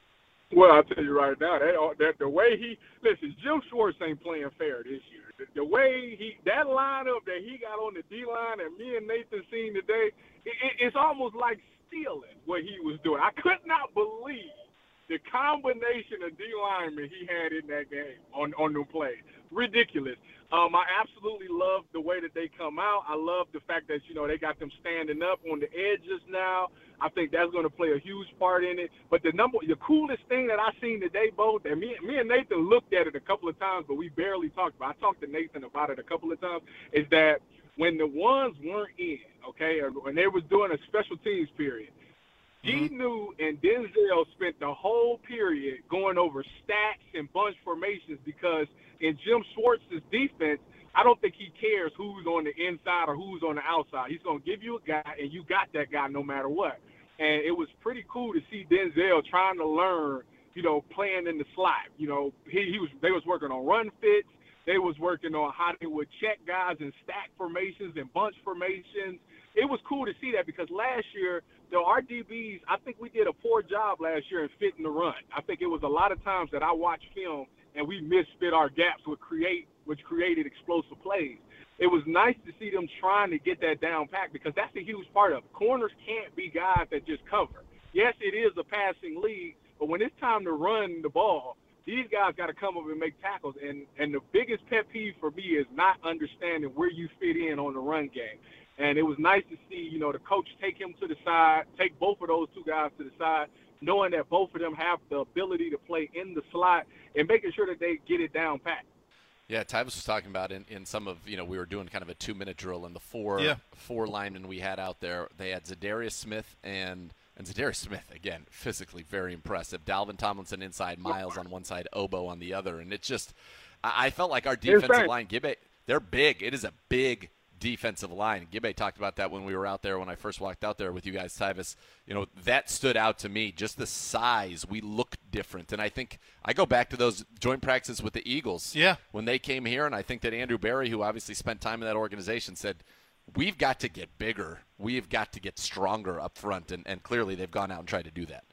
Well, I'll tell you right now, that, that the way he listen, Jim Schwartz ain't playing fair this year the, way he that lineup that he got on the D line and me and Nathan seen today, it, it's almost like stealing what he was doing. I could not believe the combination of D linemen he had in that game on on the play. Ridiculous. Um, I absolutely love the way that they come out. I love the fact that you know they got them standing up on the edges now. I think that's going to play a huge part in it. But the number, the coolest thing that I seen today, both, and me, me and Nathan looked at it a couple of times, but we barely talked about. I talked to Nathan about it a couple of times. Is that when the ones weren't in, okay, or when they was doing a special teams period, mm-hmm. And Denzel spent the whole period going over stacks and bunch formations because in Jim Schwartz's defense, I don't think he cares who's on the inside or who's on the outside. He's going to give you a guy, and you got that guy no matter what. And it was pretty cool to see Denzel trying to learn, you know, playing in the slot. You know, he, he was they was working on run fits. They was working on how they would check guys in stack formations and bunch formations. It was cool to see that because last year, the RDBs, I think we did a poor job last year in fitting the run. I think it was a lot of times that I watched film and we misfit our gaps, which create which created explosive plays. It was nice to see them trying to get that down pack because that's a huge part of it. Corners can't be guys that just cover. Yes, it is a passing league, but when it's time to run the ball, these guys got to come up and make tackles. And and the biggest pet peeve for me is not understanding where you fit in on the run game. And it was nice to see, you know, the coach take him to the side, take both of those two guys to the side, knowing that both of them have the ability to play in the slot and making sure that they get it down pat. Yeah, Tyvis was talking about in, in some of you know we were doing kind of a two minute drill and the four yeah. four linemen we had out there. They had Za'Darius Smith and and Za'Darius Smith again physically very impressive. Dalvin Tomlinson inside, Myles on one side, Ogbo on the other, and it's just I, I felt like our defensive line, Gibby, they're big. It is a big defensive line. Gibby talked about that when we were out there when I first walked out there with you guys, Tyvis. You know, that stood out to me. Just the size, we look different. And I think I go back to those joint practices with the Eagles. Yeah. When they came here, and I think that Andrew Berry, who obviously spent time in that organization, said, We've got to get bigger. We've got to get stronger up front. And, and clearly they've gone out and tried to do that.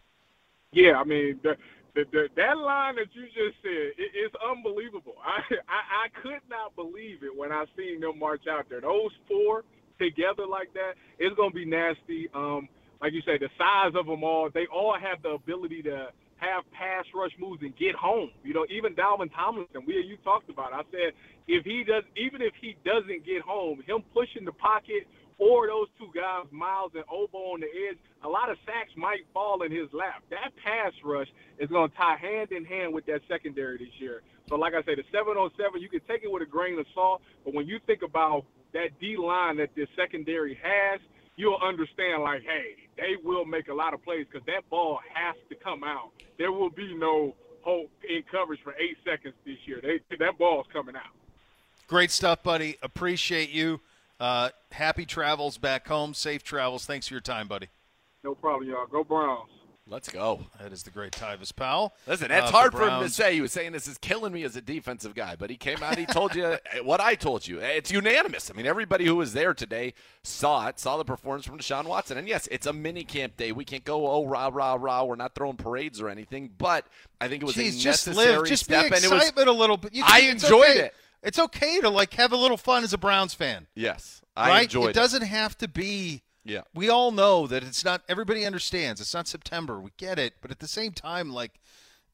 Yeah, I mean, the, the, that line that you just said it, it's unbelievable. I, I I could not believe it when I seen them march out there. Those four together like that, it's gonna be nasty. Um, like you say, the size of them all, they all have the ability to have pass rush moves and get home. You know, even Dalvin Tomlinson, we you talked about. It. I said if he does, even if he doesn't get home, him pushing the pocket or those two guys, Myles and Ogbo on the edge, a lot of sacks might fall in his lap. That pass rush is going to tie hand in hand with that secondary this year. So, like I say, the seven on seven, you can take it with a grain of salt, but when you think about that D line that this secondary has, you'll understand, like, hey, they will make a lot of plays because that ball has to come out. There will be no hope in coverage for eight seconds this year. They, that ball's coming out. Great stuff, buddy. Appreciate you. Uh, happy travels back home. Safe travels. Thanks for your time, buddy. No problem, y'all. Go Browns. Let's go. That is the great Tyvis Powell. Listen, it's uh, hard for him to say. He was saying this is killing me as a defensive guy, but he came out. He told you what I told you. It's unanimous. I mean, everybody who was there today saw it, saw the performance from Deshaun Watson. And yes, it's a mini camp day. We can't go oh rah rah rah. We're not throwing parades or anything, but I think it was Jeez, a just necessary live, just step. Be excitement and it was, a little bit. You, I enjoyed okay. it. It's okay to like have a little fun as a Browns fan. Yes, I right? enjoyed it. doesn't have to be. Yeah. We all know that it's not. Everybody understands it's not September. We get it, but at the same time, like,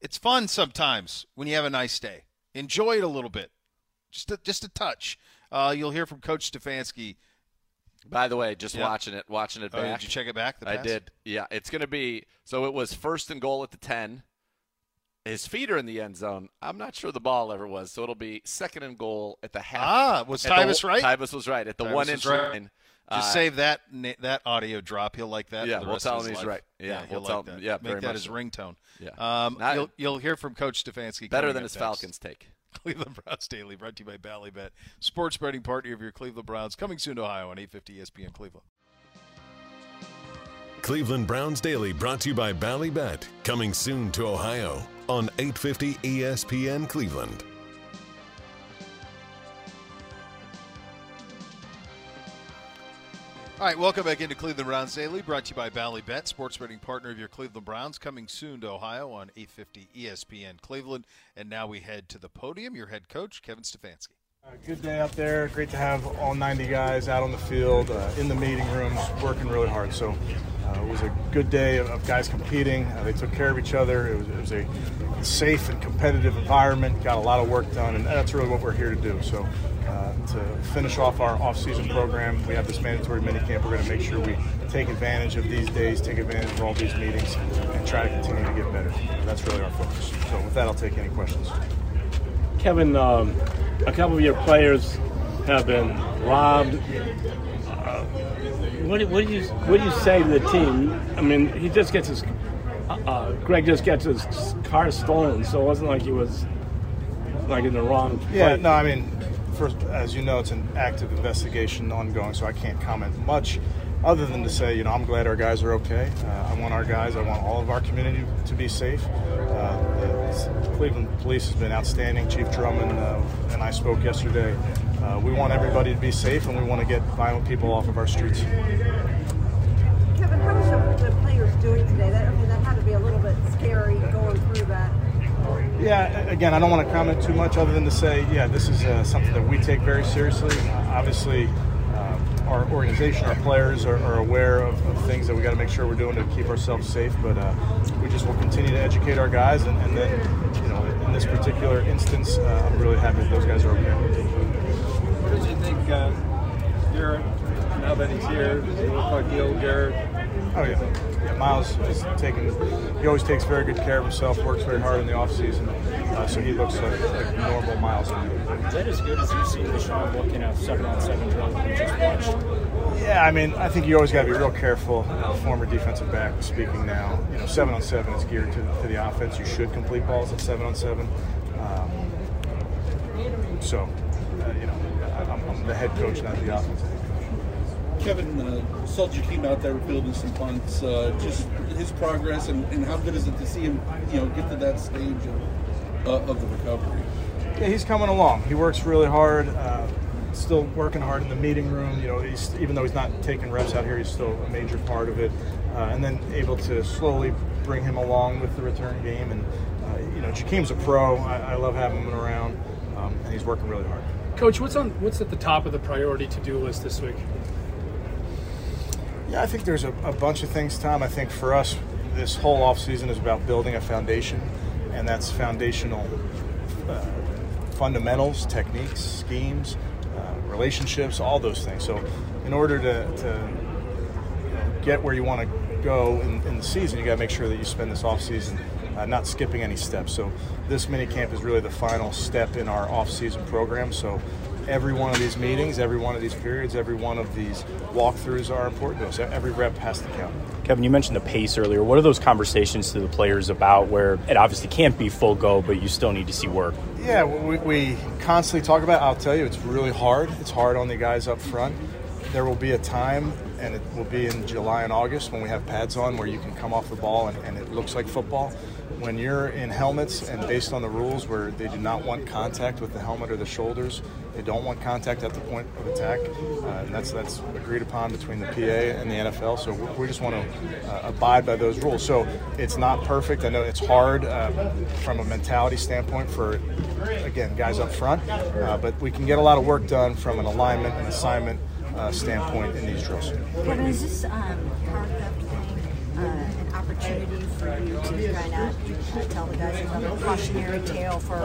it's fun sometimes when you have a nice day. Enjoy it a little bit, just a, just a touch. Uh, you'll hear from Coach Stefanski. By the way, just yeah. watching it, watching it oh. Did you check it back? I did. Yeah, it's going to be. So it was first and goal at the ten. His feet are in the end zone. I'm not sure the ball ever was, so it'll be second and goal at the half. Ah, was Tyvis right? Tyvis was right at the Tyvis one inch right. line. Just uh, save that that audio drop. He'll like that. Yeah, the we'll rest tell of him he's life. right. Yeah, yeah we'll he'll tell like him. that. Yeah, make very that much his so. ringtone. Yeah, um, Not, you'll you'll hear from Coach Stefanski. Better than up his next. Falcons take. Cleveland Browns Daily, brought to you by Ballybet, sports betting partner of your Cleveland Browns, coming soon to Ohio on 850 ESPN Cleveland. Cleveland Browns Daily brought to you by Ballybet, coming soon to Ohio on 850 ESPN Cleveland. All right, welcome back into Cleveland Browns Daily, brought to you by Ballybet, sports betting partner of your Cleveland Browns, coming soon to Ohio on 850 ESPN Cleveland. And now we head to the podium. Your head coach, Kevin Stefanski. Uh, good day out there. Great to have all 90 guys out on the field, uh, in the meeting rooms, working really hard. So uh, it was a good day of, of guys competing. Uh, they took care of each other. It was, it was, a safe and competitive environment. Got a lot of work done, and that's really what we're here to do. So uh, to finish off our off-season program, we have this mandatory minicamp. We're going to make sure we take advantage of these days, take advantage of all these meetings, and try to continue to get better. That's really our focus. So with that, I'll take any questions. Kevin, um, a couple of your players have been robbed. Uh, what, what, do you what do you say to the team? I mean, he just gets his uh, Greg just gets his car stolen, so it wasn't like he was like in the wrong. Yeah, no, I mean, first, as you know, it's an active investigation ongoing, so I can't comment much other than to say, you know, I'm glad our guys are okay. Uh, I want our guys, I want all of our community to be safe. Uh, the Cleveland Police has been outstanding. Chief Drummond uh, and I spoke yesterday. Uh, we want everybody to be safe, and we want to get violent people off of our streets. Kevin, how was the players doing today? That, I mean, that had to be a little bit scary going through that. Yeah, again, I don't want to comment too much other than to say, yeah, this is uh, something that we take very seriously. Uh, obviously, uh, our organization, our players are, are aware of, of, things that we got to make sure we're doing to keep ourselves safe. But uh, we just will continue to educate our guys, and, and, then, you know, in this particular instance, uh, I'm really happy that those guys are okay. What do you think, uh, Garrett, now that he's here, he look like the old Garrett? Oh yeah. Yeah, Myles is taking. He always takes very good care of himself. Works very hard in the off season, uh, so he looks like, like normal Myles. Is that as good as you've seen Deshaun looking at seven on seven drill that we just watched? Yeah, I mean, I think you always got to be real careful. Uh, former defensive back speaking now. You know, seven on seven is geared to, to the offense. You should complete balls at seven on seven. Um, so, uh, you know, I'm, I'm the head coach, not the offense. Kevin uh, saw Jakeem out there fielding some punts. Uh, just his progress and, and, how good is it to see him, you know, get to that stage of, uh, of the recovery? Yeah, he's coming along. He works really hard. Uh, still working hard in the meeting room. You know, he's even though he's not taking reps out here, he's still a major part of it. Uh, and then able to slowly bring him along with the return game. And uh, you know, Jakeem's a pro. I, I love having him around, um, and he's working really hard. Coach, what's on what's at the top of the priority to do list this week? Yeah, I think there's a, a, bunch of things, Tom. I think for us, this whole offseason is about building a foundation, and that's foundational uh, fundamentals, techniques, schemes, uh, relationships, all those things. So, in order to, to get where you want to go in, in the season, you got to make sure that you spend this offseason uh, not skipping any steps. So, this mini camp is really the final step in our off-season program. So, every one of these meetings, every one of these periods, every one of these walkthroughs are important to us. Every rep has to count. Kevin, you mentioned the pace earlier. What are those conversations to the players about where it obviously can't be full go, but you still need to see work? Yeah, we, we constantly talk about. I'll tell you, it's really hard. It's hard on the guys up front. There will be a time, and it will be in July and August when we have pads on, where you can come off the ball and, and it looks like football when you're in helmets and based on the rules where they do not want contact with the helmet or the shoulders, they don't want contact at the point of attack. Uh, and that's that's agreed upon between the PA and the NFL. So we just want to uh, abide by those rules. So it's not perfect. I know it's hard uh, from a mentality standpoint for again guys up front, uh, but we can get a lot of work done from an alignment and assignment uh, standpoint in these drills. Kevin, is this um, car theft thing uh, an opportunity for you to kind of tell the guys another cautionary tale for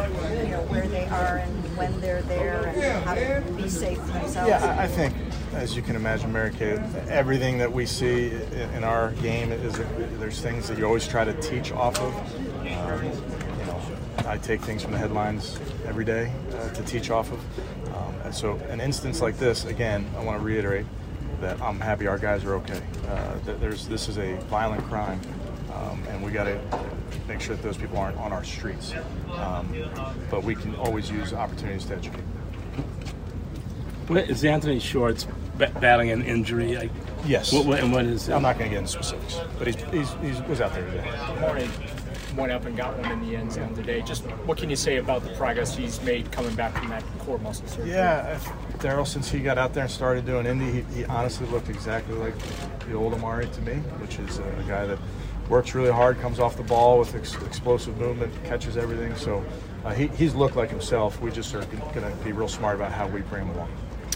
you know where they are and when they're there and how to be safe themselves? Yeah, I think, as you can imagine, Mary Kay, everything that we see in our game is there's things that you always try to teach off of. Um, you know, I take things from the headlines every day uh, to teach off of. Um, and so, an instance like this, again, I want to reiterate that I'm happy our guys are okay. Uh, there's this is a violent crime, um, and we got to make sure that those people aren't on our streets. Um, but we can always use opportunities to educate. What, is Anthony Schwartz battling an injury? I, Yes. What, what, and what is? I'm not going to get into specifics, but he's, he's, he's was out there today. Horned went up and got one in the end zone today. Just what can you say about the progress he's made coming back from that core muscle surgery? Yeah, Daryl, since he got out there and started doing Indy, he, he honestly looked exactly like the old Amari to me, which is a, guy that works really hard, comes off the ball with ex- explosive movement, catches everything. So uh, he, he's looked like himself. We just are going to be real smart about how we bring him along.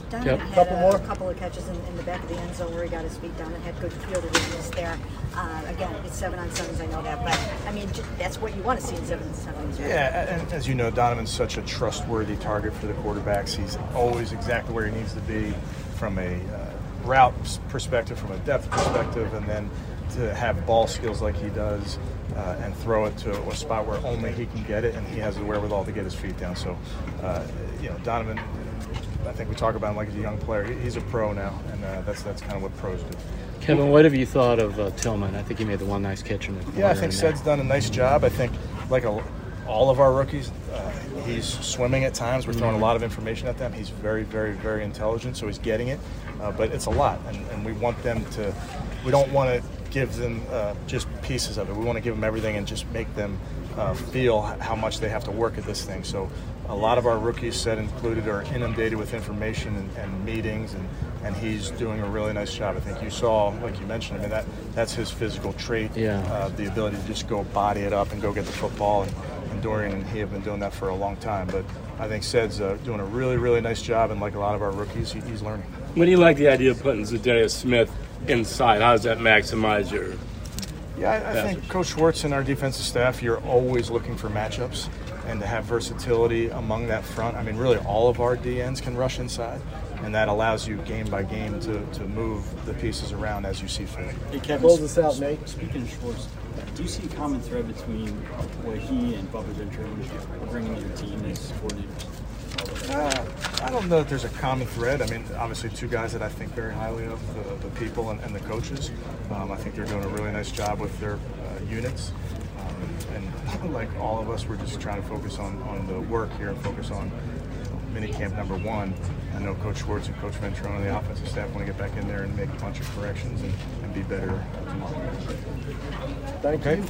Donovan Yep. had Couple a, more. couple of catches in, in the back of the end zone where he got his feet down and had good field awareness there. Uh, again, it's seven on sevens, I know that, but I mean, that's what you want to see in seven on sevens. right? Yeah, and as you know, Donovan's such a trustworthy target for the quarterbacks. He's always exactly where he needs to be from a uh, route perspective, from a depth perspective, and then to have ball skills like he does uh, and throw it to a spot where only he can get it, and he has the wherewithal to get his feet down. So, uh, you know, Donovan. I think we talk about him like he's a young player. He's a pro now, and uh, that's that's kind of what pros do. Kevin, what have you thought of uh, Tillman? I think he made the one nice catch in the corner. Yeah, I think in. Ced's done a nice job. I think, like a, all of our rookies, uh, he's swimming at times. We're throwing a lot of information at them. He's very, very, very intelligent, so he's getting it. Uh, but it's a lot, and, and we want them to. We don't want to give them uh, just pieces of it. We want to give them everything and just make them uh, feel how much they have to work at this thing. So. A lot of our rookies, said included, are inundated with information and, and meetings, and, and he's doing a really nice job. I think you saw, like you mentioned, I mean that that's his physical trait Yeah. uh, the ability to just go body it up and go get the football. And, and Dorian and he have been doing that for a long time. But I think Ced's uh, doing a really, really nice job. And like a lot of our rookies, he, he's learning. What do you like the idea of putting Za'Darius Smith inside? How does that maximize your? Yeah, I, I think Coach Schwartz and our defensive staff, you're always looking for matchups and to have versatility among that front. I mean, really, all of our DNs can rush inside, and that allows you game by game to, to move the pieces around as you see fit. Hey, Kevin, Close this out, Nate. Speaking of Schwartz, do you see a common thread between what he and Bubba Ventrone are bringing to your team as coordinators? Uh, I don't know that there's a common thread. I mean, obviously, two guys that I think very highly of the, the people and, and the coaches. Um, I think they're doing a really nice job with their uh, units. And like all of us, we're just trying to focus on, on the work here and focus on you mini camp number one. I know Coach Schwartz and Coach Ventrone and the offensive staff want to get back in there and make a bunch of corrections and, and be better tomorrow. Thank Okay.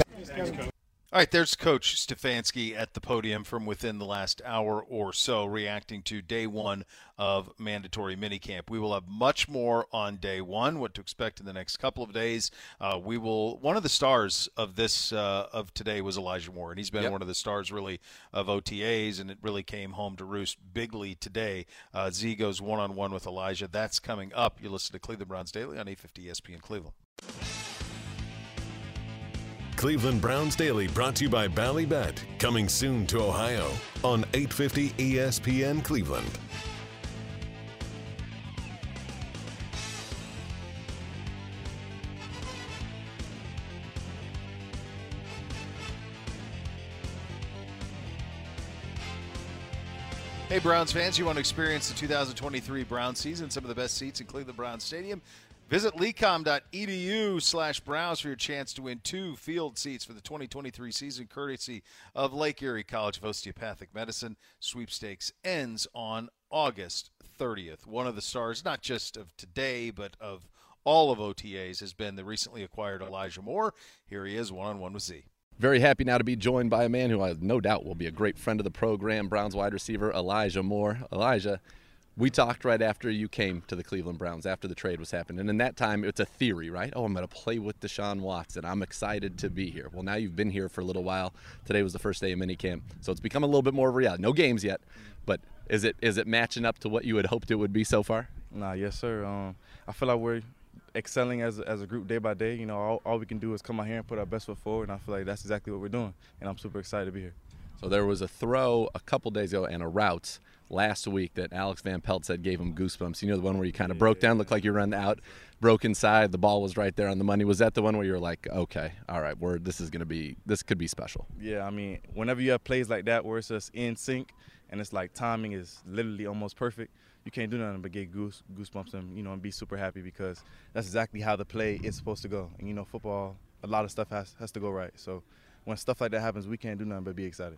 you. All right, there's Coach Stefanski at the podium from within the last hour or so, reacting to day one of mandatory minicamp. We will have much more on day one, what to expect in the next couple of days. Uh, we will. One of the stars of this uh, of today was Elijah Moore, and he's been Yep. one of the stars really of OTAs, and it really came home to roost bigly today. Uh, Z goes one on one with Elijah. That's coming up. You listen to Cleveland Browns Daily on 850 ESPN Cleveland. Cleveland Browns Daily brought to you by Ballybet, coming soon to Ohio on 850 ESPN Cleveland. Hey, Browns fans, you want to experience the 2023 Browns season, some of the best seats in Cleveland Browns Stadium? Visit lecom.edu slash browse for your chance to win two field seats for the 2023 season, courtesy of Lake Erie College of Osteopathic Medicine. Sweepstakes ends on August 30th. One of the stars, not just of today, but of all of OTAs, has been the recently acquired Elijah Moore. Here he is, one on one with Z. Very happy now to be joined by a man who I no doubt will be a great friend of the program, Browns wide receiver Elijah Moore. Elijah, we talked right after you came to the Cleveland Browns, after the trade was happening. And in that time, it's a theory, right? Oh, I'm going to play with Deshaun Watson. I'm excited to be here. Well, now you've been here for a little while. Today was the first day of minicamp. So it's become a little bit more of a reality. No games yet, but is it is it matching up to what you had hoped it would be so far? Nah, yes, sir. Um, I feel like we're excelling as as a group day by day. You know, all, all we can do is come out here and put our best foot forward, and I feel like that's exactly what we're doing. And I'm super excited to be here. So there was a throw a couple days ago and a route last week that Alex Van Pelt said gave him goosebumps. You know the one where you kind of broke down, looked like you run out, broke inside, the ball was right there on the money. Was that the one where you're like, okay, all right, we're this is gonna be this could be special. Yeah, I mean, whenever you have plays like that where it's just in sync and it's like timing is literally almost perfect, you can't do nothing but get goose goosebumps and you know and be super happy because that's exactly how the play is supposed to go. And you know, football, a lot of stuff has has to go right. So when stuff like that happens, we can't do nothing but be excited.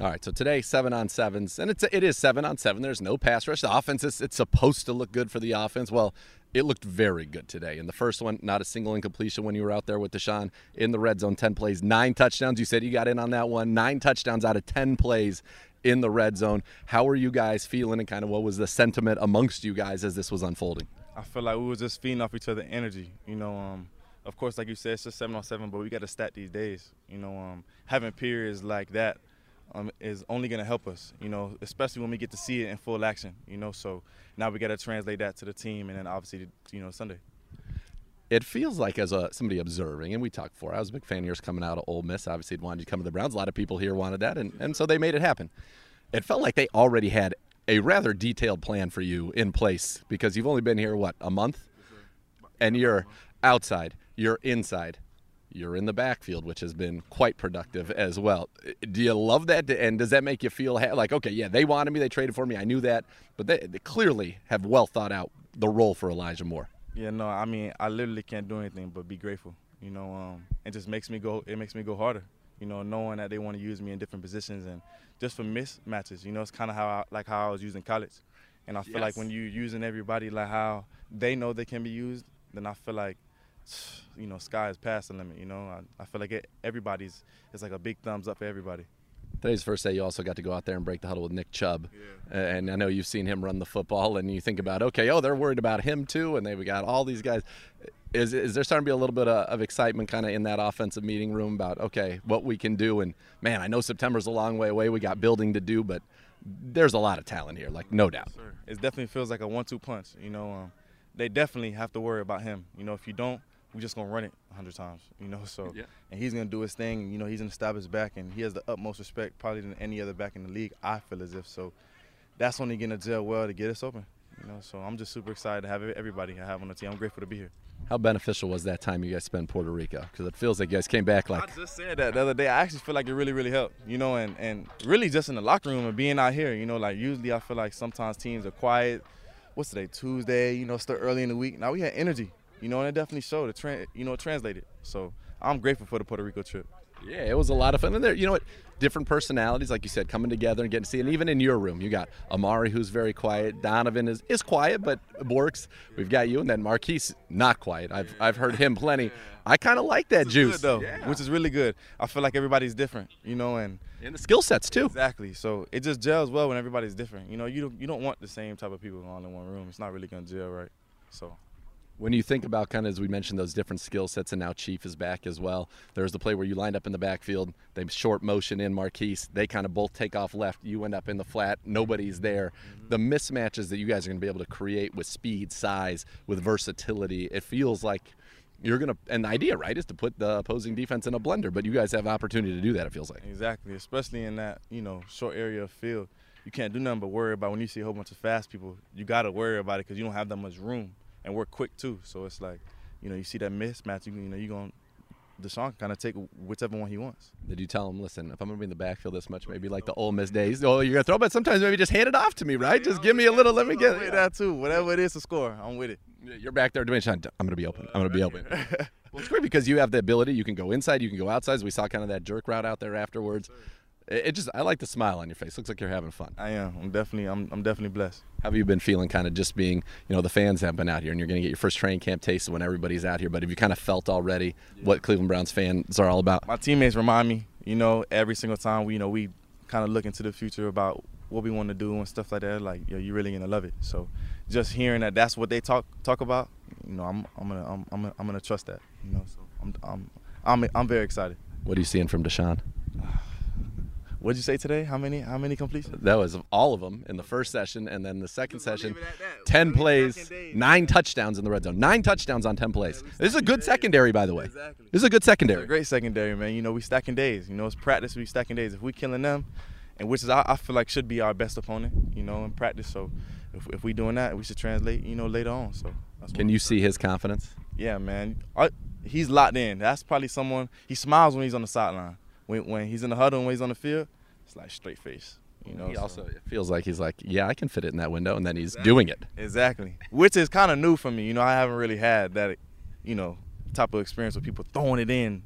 All right, so today seven on sevens, and it's it is seven on seven. There's no pass rush. The offense is it's supposed to look good for the offense. Well, it looked very good today. In the first one, not a single incompletion when you were out there with Deshaun in the red zone. Ten plays, nine touchdowns. You said you got in on that one. Nine touchdowns out of ten plays in the red zone. How are you guys feeling, and kind of what was the sentiment amongst you guys as this was unfolding? I feel like we were just feeding off each other energy. You know, um, of course, like you said, it's just seven on seven, but we got to stat these days. You know, um, having periods like that um, is only going to help us. You know, especially when we get to see it in full action. You know, so now we got to translate that to the team, and then obviously, you know, Sunday. It feels like as a somebody observing, and we talked before. I was a big fan of yours coming out of Ole Miss. Obviously, wanted you to come to the Browns. A lot of people here wanted that, and, and so they made it happen. It felt like they already had a rather detailed plan for you in place because you've only been here what a month, and you're outside, you're inside, you're in the backfield, which has been quite productive as well. Do you love that? And does that make you feel like, okay, yeah, they wanted me, they traded for me, I knew that, but they, they clearly have well thought out the role for Elijah Moore. Yeah, no, I mean, I literally can't do anything but be grateful. You know, um, it just makes me go. It makes me go harder. You know, knowing that they want to use me in different positions and just for mismatches. You know, it's kind of how I, like how I was using college, and I feel Yes. like when you're using everybody like how they know they can be used, then I feel like you know, sky is past the limit. You know, I, I feel like it, everybody's it's like a big thumbs up for everybody. Today's first day. You also got to go out there and break the huddle with Nick Chubb, and I know you've seen him run the football, and you think about, okay, oh, they're worried about him too, and they've got all these guys. Is is there starting to be a little bit of, of excitement kind of in that offensive meeting room about okay, what we can do? And man, I know September's a long way away. We got building to do, but there's a lot of talent here, like no doubt. It definitely feels like a one-two punch. You know, um, they definitely have to worry about him. You know, if you don't, we're just gonna run it a hundred times. You know, so Yeah. and he's gonna do his thing. You know, he's gonna stab his back, and he has the utmost respect probably than any other back in the league. I feel as if so. That's only gonna gel well to get us open. You know, so I'm just super excited to have everybody I have on the team. I'm grateful to be here. How beneficial was that time you guys spent in Puerto Rico? Because it feels like you guys came back like I just said that the other day. I actually feel like it really, really helped. You know, and and really just in the locker room and being out here. You know, like usually I feel like sometimes teams are quiet. What's today? Tuesday. You know, still early in the week. Now we had energy. You know, and it definitely showed. It tra- you know, it translated. So I'm grateful for the Puerto Rico trip. Yeah, it was a lot of fun. And there, you know what? Different personalities, like you said, coming together and getting to see. And even in your room, you got Amari, who's very quiet. Donovan is, is quiet, but works. We've got you, and then Marquise, not quiet. I've I've heard him plenty. I kind of like that juice, good, though, which is really good. I feel like everybody's different, you know, and and the skill sets too. Exactly. So it just gels well when everybody's different. You know, you don't you don't want the same type of people all in one room. It's not really gonna gel right. So When you think about kind of as we mentioned those different skill sets, and now Chief is back as well. There's the play where you lined up in the backfield. They short motion in Marquise. They kind of both take off left. You end up in the flat. Nobody's there. Mm-hmm. The mismatches that you guys are going to be able to create with speed, size, with versatility. It feels like you're going to. And the idea, right, is to put the opposing defense in a blender. But you guys have an opportunity to do that. It feels like. Exactly, especially in that you know short area of field. You can't do nothing but worry about when you see a whole bunch of fast people. You got to worry about it because you don't have that much room, and we're quick too. So it's like, you know, you see that mismatch. You, you know, you're going to Deshaun kind of take whichever one he wants. Did you tell him, listen, if I'm going to be in the backfield this much, maybe like the Ole Miss days, oh, you're going to throw, but sometimes maybe just hand it off to me, right? Just give me a little, let me get I'm that too. Whatever it is to score, I'm with it. You're back there Sean, I'm going to be open. I'm going to be open. well, it's great because you have the ability. You can go inside, you can go outside. We saw kind of that jerk route out there afterwards. It, just, I like the smile on your face. Looks like you're having fun. I am. I'm definitely, I'm, I'm definitely blessed. How have you been feeling kind of just being, you know, the fans have been out here and you're going to get your first training camp taste when everybody's out here, but have you kind of felt already what Cleveland Browns fans are all about? My teammates remind me, you know, every single time we, you know, we kind of look into the future about what we want to do and stuff like that. Like, yo, you're really gonna love it. So, just hearing that that's what they talk talk about, you know, I'm I'm gonna I'm I'm, I'm gonna trust that. You know, so I'm I'm I'm I'm very excited. What are you seeing from Deshaun? What'd you say today? How many how many completions? That was all of them in the first session, and then the second session, ten plays, nine touchdowns in the red zone, nine touchdowns on ten plays. This is a good secondary, by the way. This is a good secondary. A great secondary, man. You know, we stacking days. You know, it's practice. We stacking days. If we killing them, and which is I, I feel like should be our best opponent. You know, in practice. So if if we doing that, we should translate. You know, later on. So that's Can you see his confidence? Yeah, man. I, he's locked in. That's probably someone. He smiles when he's on the sideline. When when he's in the huddle and when he's on the field, it's like straight face. You know. he so- also it feels like he's like, yeah, I can fit it in that window, and then he's doing it. Exactly. Which is kind of new for me. You know, I haven't really had that, you know, type of experience with people throwing it in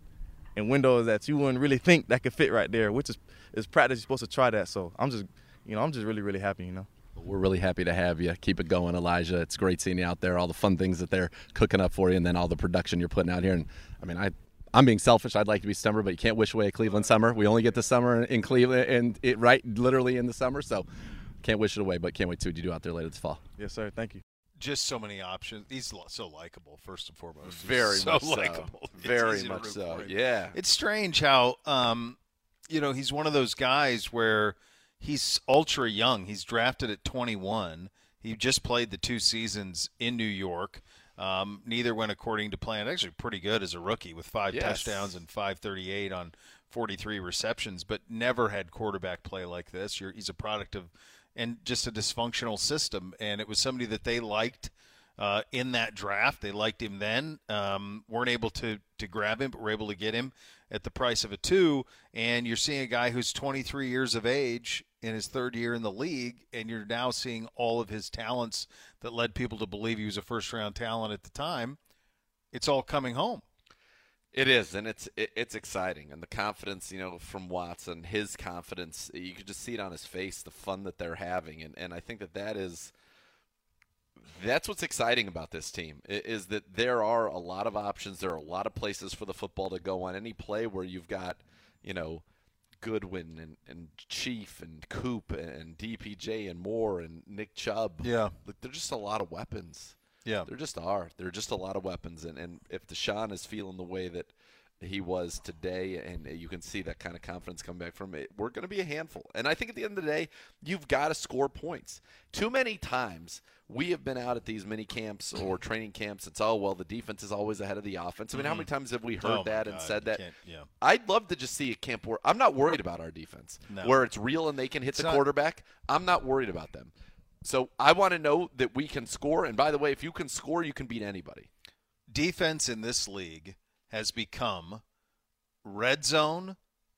in windows that you wouldn't really think that could fit right there, which is is practice. You're supposed to try that. So I'm just, you know, I'm just really really happy. You know. We're really happy to have you. Keep it going, Elijah. It's great seeing you out there, all the fun things that they're cooking up for you, and then all the production you're putting out here. And I mean, I I'm being selfish. I'd like to be summer, but you can't wish away a Cleveland summer. We only get the summer in Cleveland, and it right literally in the summer. So can't wish it away, but can't wait to see what you do out there later this fall. Yes, sir. Thank you. Just so many options. He's lo- so likable, first and foremost. Very so much so. likable. It's Very much so. Yeah. It's strange how, um, you know, he's one of those guys where he's ultra young. He's drafted at 21. He just played the two seasons in New York. Um, neither went according to plan. Actually, pretty good as a rookie with five Yes. touchdowns and 538 on 43 receptions, but never had quarterback play like this. You're, he's a product of and just a dysfunctional system. And it was somebody that they liked uh, in that draft. They liked him then. Um, weren't able to to grab him, but were able to get him at the price of a two. And you're seeing a guy who's 23 years of age in his third year in the league, and you're now seeing all of his talents that led people to believe he was a first round talent at the time. It's all coming home. It is, and it's it, it's exciting, and the confidence, you know, from Watson, his confidence, you can just see it on his face, the fun that they're having, and and I think that that is that's what's exciting about this team is that there are a lot of options, there are a lot of places for the football to go on any play where you've got, you know, Goodwin and, and Chief and Coop and DPJ and Moore and Nick Chubb. Yeah. Like, there's just a lot of weapons. Yeah. There just are. There are just a lot of weapons. And, and if Deshaun is feeling the way that he was today, and you can see that kind of confidence come back from it, we're going to be a handful. And I think at the end of the day, you've got to score points. Too many times we have been out at these mini camps or training camps. It's, oh, well, the defense is always ahead of the offense. I mean, how many Mhm. times have we heard Oh, that and God, said that? yeah. I'd love to just see a camp where I'm not worried about our defense, No. where it's real and they can hit It's the not- quarterback. I'm not worried about them. So I want to know that we can score. And by the way, if you can score, you can beat anybody. defense in this league has become red zone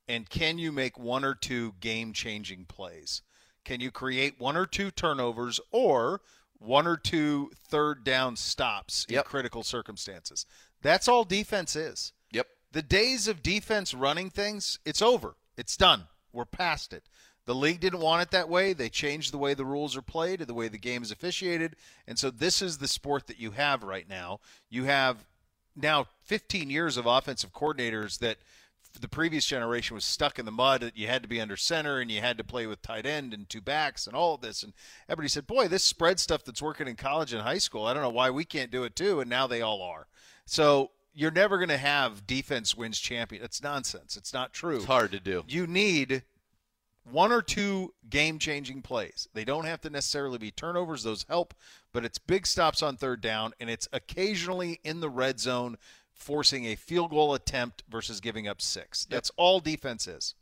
and can you make one or two game changing plays? Can you create one or two turnovers or one or two third down stops in critical circumstances? That's all defense is. Yep. The days of defense running things, it's over. It's done. We're past it. The league didn't want it that way. They changed the way the rules are played, the way the game is officiated. And so this is the sport that you have right now. You have now 15 years of offensive coordinators that the previous generation was stuck in the mud that you had to be under center and you had to play with tight end and two backs and all of this and everybody said boy this spread stuff that's working in college and high school i don't know why we can't do it too and now they all are so you're never going to have defense wins champion it's nonsense it's not true It's hard to do. you need one or two game changing plays. They don't have to necessarily be turnovers, those help, but it's big stops on third down, and it's occasionally in the red zone forcing a field goal attempt versus giving up six. That's all defense is.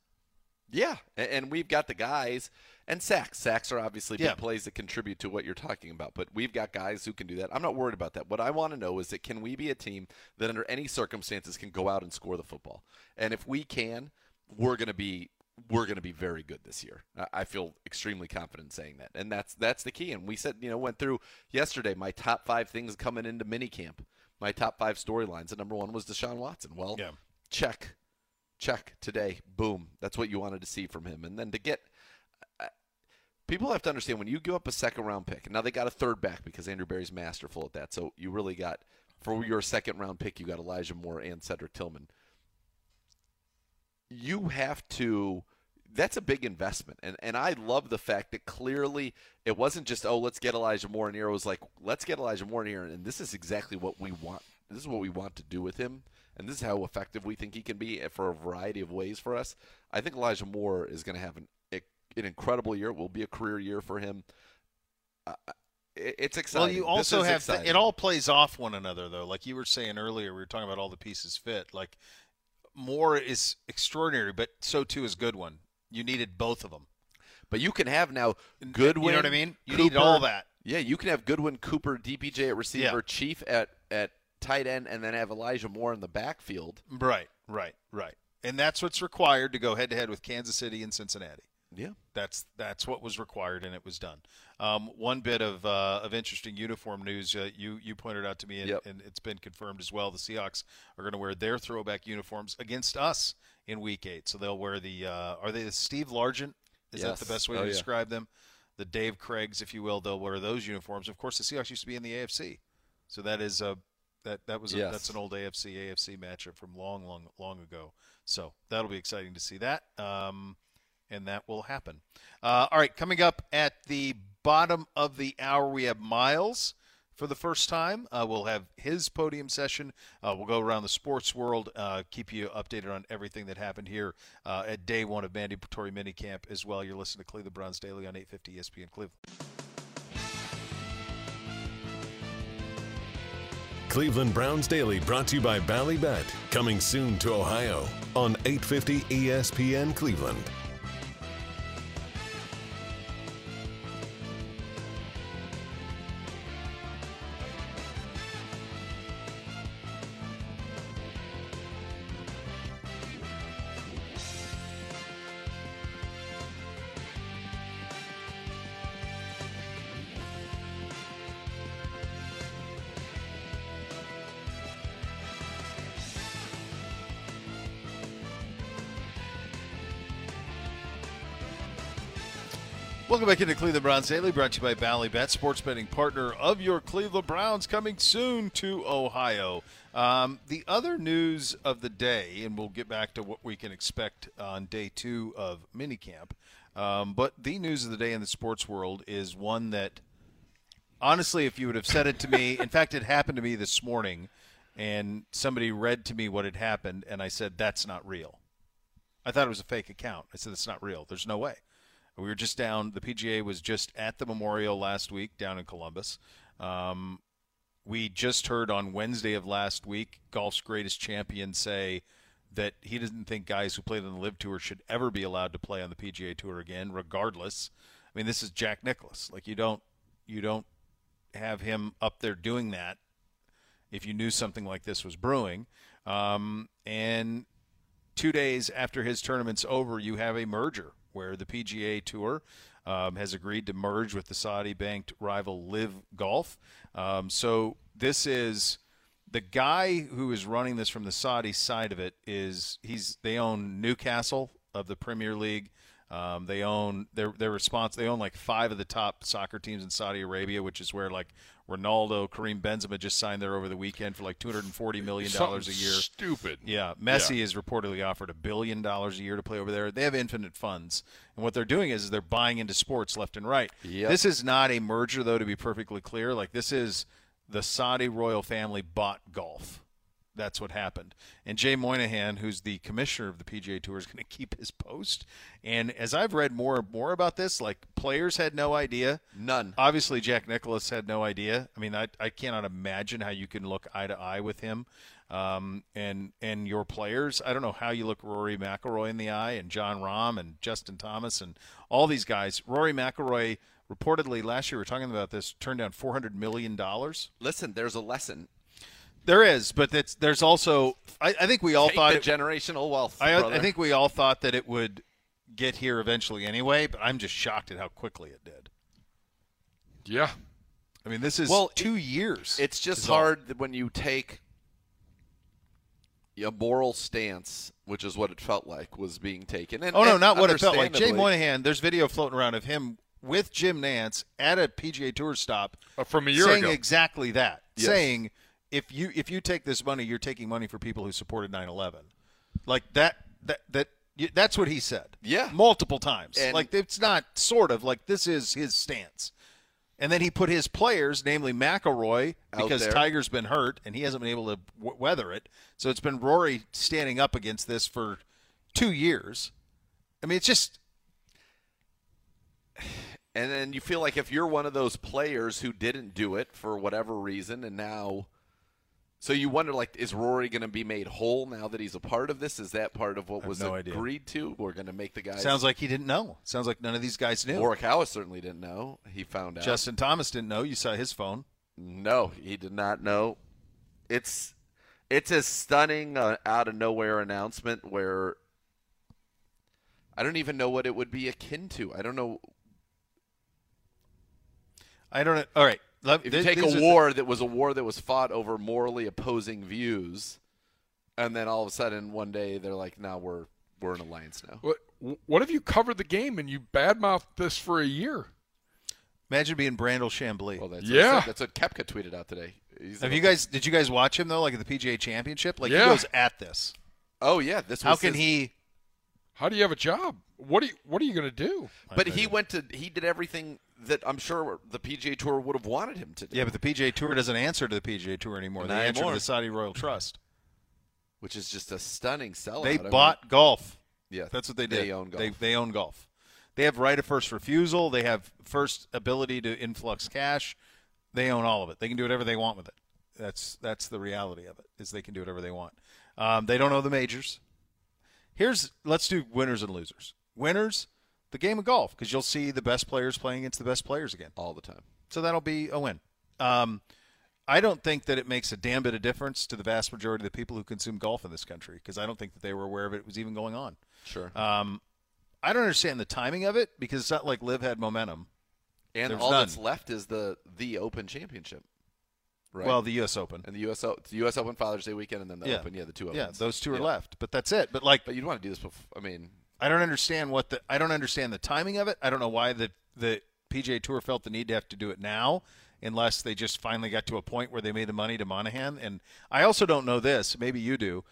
Yeah, and we've got the guys and sacks. Sacks are obviously big Yeah. plays that contribute to what you're talking about, but we've got guys who can do that. I'm not worried about that. What I want to know is that can we be a team that under any circumstances can go out and score the football? And if we can, we're going to be we're going to be very good this year. I- feel extremely confident saying that, and that's that's the key. And we said, you know, went through yesterday my top five things coming into minicamp, my top five storylines, and number one was Deshaun Watson. Well, Yeah. check, check today. Boom. That's what you wanted to see from him, and then to get. uh, People have to understand when you give up a second round pick. And now they got a third back because Andrew Berry's masterful at that. So you really got for your second round pick, you got Elijah Moore and Cedric Tillman you have to that's a big investment. And and I love the fact that clearly it wasn't just oh let's get Elijah Moore in here. It was like let's get Elijah Moore in here. And this is exactly what we want. This is what we want to do with him. And this is how effective we think he can be for a variety of ways for us. I think Elijah Moore is going to have an an incredible year. It will be a career year for him. Uh, it- it's exciting. Well, you also have exciting. it all plays off one another though. Like you were saying earlier, we were talking about all the pieces fit. Like Moore is extraordinary, but so too is Goodwin. You needed both of them. But you can have now Goodwin. You know what I mean? You need all that. Yeah, you can have Goodwin, Cooper, DPJ at receiver, Yeah. Chief at at tight end, and then have Elijah Moore in the backfield. Right, right, right. And that's what's required to go head to head with Kansas City and Cincinnati. Yeah. That's that's what was required, and it was done. Um, one bit of uh, of interesting uniform news uh, you you pointed out to me, and, Yep. and it's been confirmed as well. The Seahawks are going to wear their throwback uniforms against us in Week Eight. So they'll wear the uh, are they the Steve Largent? Is that the best way Oh, to yeah. describe them? The Dave Kriegs, if you will, they'll wear those uniforms. Of course, the Seahawks used to be in the AFC, so that is a that that was a, Yes. that's an old AFC AFC matchup from long long long ago. So that'll be exciting to see that. Um, and that will happen. Uh, all right, coming up at the bottom of the hour, we have Myles for the first time. Uh, we'll have his podium session. Uh, we'll go around the sports world, uh, keep you updated on everything that happened here uh, at day one of mandatory minicamp as well. You're listening to Cleveland Browns Daily on 850 ESPN Cleveland. Cleveland Browns Daily brought to you by Ballybet. Coming soon to Ohio on 850 ESPN Cleveland. Back into Cleveland Browns Daily, brought to you by Ballybet, sports betting partner of your Cleveland Browns, coming soon to Ohio. Um, the other news of the day, and we'll get back to what we can expect on day two of minicamp, um, but the news of the day in the sports world is one that, honestly, if you would have said it to me, in fact, it happened to me this morning, and somebody read to me what had happened, and I said, that's not real. I thought it was a fake account. I said, it's not real. There's no way. We were just down. The PGA was just at the Memorial last week down in Columbus. Um, we just heard on Wednesday of last week golf's greatest champion say that he doesn't think guys who played on the LIV Tour should ever be allowed to play on the PGA Tour again, regardless. I mean, this is Jack Nicklaus. Like you don't you don't have him up there doing that if you knew something like this was brewing. Um, and two days after his tournament's over, you have a merger where the PGA Tour um, has agreed to merge with the Saudi-banked rival LIV Golf. Um, so this is the guy who is running this from the Saudi side of it is he's they own Newcastle of the Premier League. Um, they own their their response. They own like five of the top soccer teams in Saudi Arabia, which is where like Ronaldo, Karim Benzema just signed there over the weekend for like two hundred and forty million dollars a year. stupid. Yeah, Messi is reportedly offered a billion dollars a year to play over there. They have infinite funds, and what they're doing is, is they're buying into sports left and right. Yep. This is not a merger, though, to be perfectly clear. Like this is the Saudi royal family bought golf. That's what happened. And Jay Monahan, who's the commissioner of the PGA Tour, is going to keep his post. And as I've read more and more about this, like players had no idea. None. Obviously, Jack Nicklaus had no idea. I mean, I, I cannot imagine how you can look eye to eye with him. Um, and and your players, I don't know how you look Rory McIlroy in the eye, and Jon Rahm, and Justin Thomas, and all these guys. Rory McIlroy reportedly last year, we are talking about this turned down four hundred million dollars. Listen, there's a lesson. There is, but that's, there's also. I, I think we all Take thought the it, generational wealth. I. I think we all thought that it would get here eventually anyway, but I'm just shocked at how quickly it did. Yeah. I mean, this is Well, two years. It's just is all. hard when you take a moral stance, which is what it felt like was being taken. And, oh no, and not what it felt like. Jay Monahan, there's video floating around of him with Jim Nantz at a PGA Tour stop Uh, from a year ago. saying ago. exactly that. Yes. Saying if you if you take this money, you're taking money for people who supported 9/11. Like that that that that's what he said. Yeah. multiple times. And- like it's not sort of like this is his stance. And then he put his players, namely McIlroy, because there. Tiger's been hurt and he hasn't been able to w- weather it. So it's been Rory standing up against this for two years. I mean, it's just And then you feel like if you're one of those players who didn't do it for whatever reason, and now, so you wonder, like, is Rory going to be made whole now that he's a part of this? Is that part of what was no idea. agreed to? We're going to make the guys. sounds like he didn't know. Sounds like none of these guys knew. Morikawa certainly didn't know. He found out. Justin Thomas didn't know. You saw his phone. No, he did not know. It's it's a stunning uh, out of nowhere announcement where I don't even know what it would be akin to. I don't know. I don't know. All right. Let, If you th- take a are- war that was a war that was fought over morally opposing views, and then all of a sudden one day they're like, "Now we're we're in alliance now." What, what if you covered the game and you badmouthed this for a year? Imagine being Brandel Chamblee. Well, that's Yeah. What, that's what Koepka tweeted out today. He's Have you guys? Did you guys watch him though? Like at the PGA Championship, like Yeah. he goes at this. Oh yeah, this. How can his- he? How do you have a job? What are you What are you going to do? But he went to. He did everything that I'm sure the PGA Tour would have wanted him to do. Yeah, but the PGA Tour doesn't answer to the PGA Tour anymore. They answer to the Saudi Royal Trust. which is just a stunning sellout. They I mean- bought golf. Yeah, that's what they did. They own golf. They, they own golf. They have right of first refusal. They have first ability to influx cash. They own all of it. They can do whatever they want with it. That's that's the reality of it. Is they can do whatever they want. Um, they don't know the majors. Here's let's do winners and losers. Winners, the game of golf because you'll see the best players playing against the best players again all the time. So that'll be a win. Um, I don't think that it makes a damn bit of difference to the vast majority of the people who consume golf in this country because I don't think that they were aware of it was even going on. Sure. Um, I don't understand the timing of it because it's not like Liv had momentum. And There's all none. that's left is the the Open Championship. Right. Well, the U.S. Open and the U.S. O- the U.S. Open Father's Day weekend, and then the yeah. Open. Yeah, the two Yeah, those two are Yeah. left, but that's it. But like, but you'd want to do this. Before, I mean, I don't understand what the I don't understand the timing of it. I don't know why the the PGA Tour felt the need to have to do it now, unless they just finally got to a point where they made the money to Monahan. And I also don't know this. Maybe you do.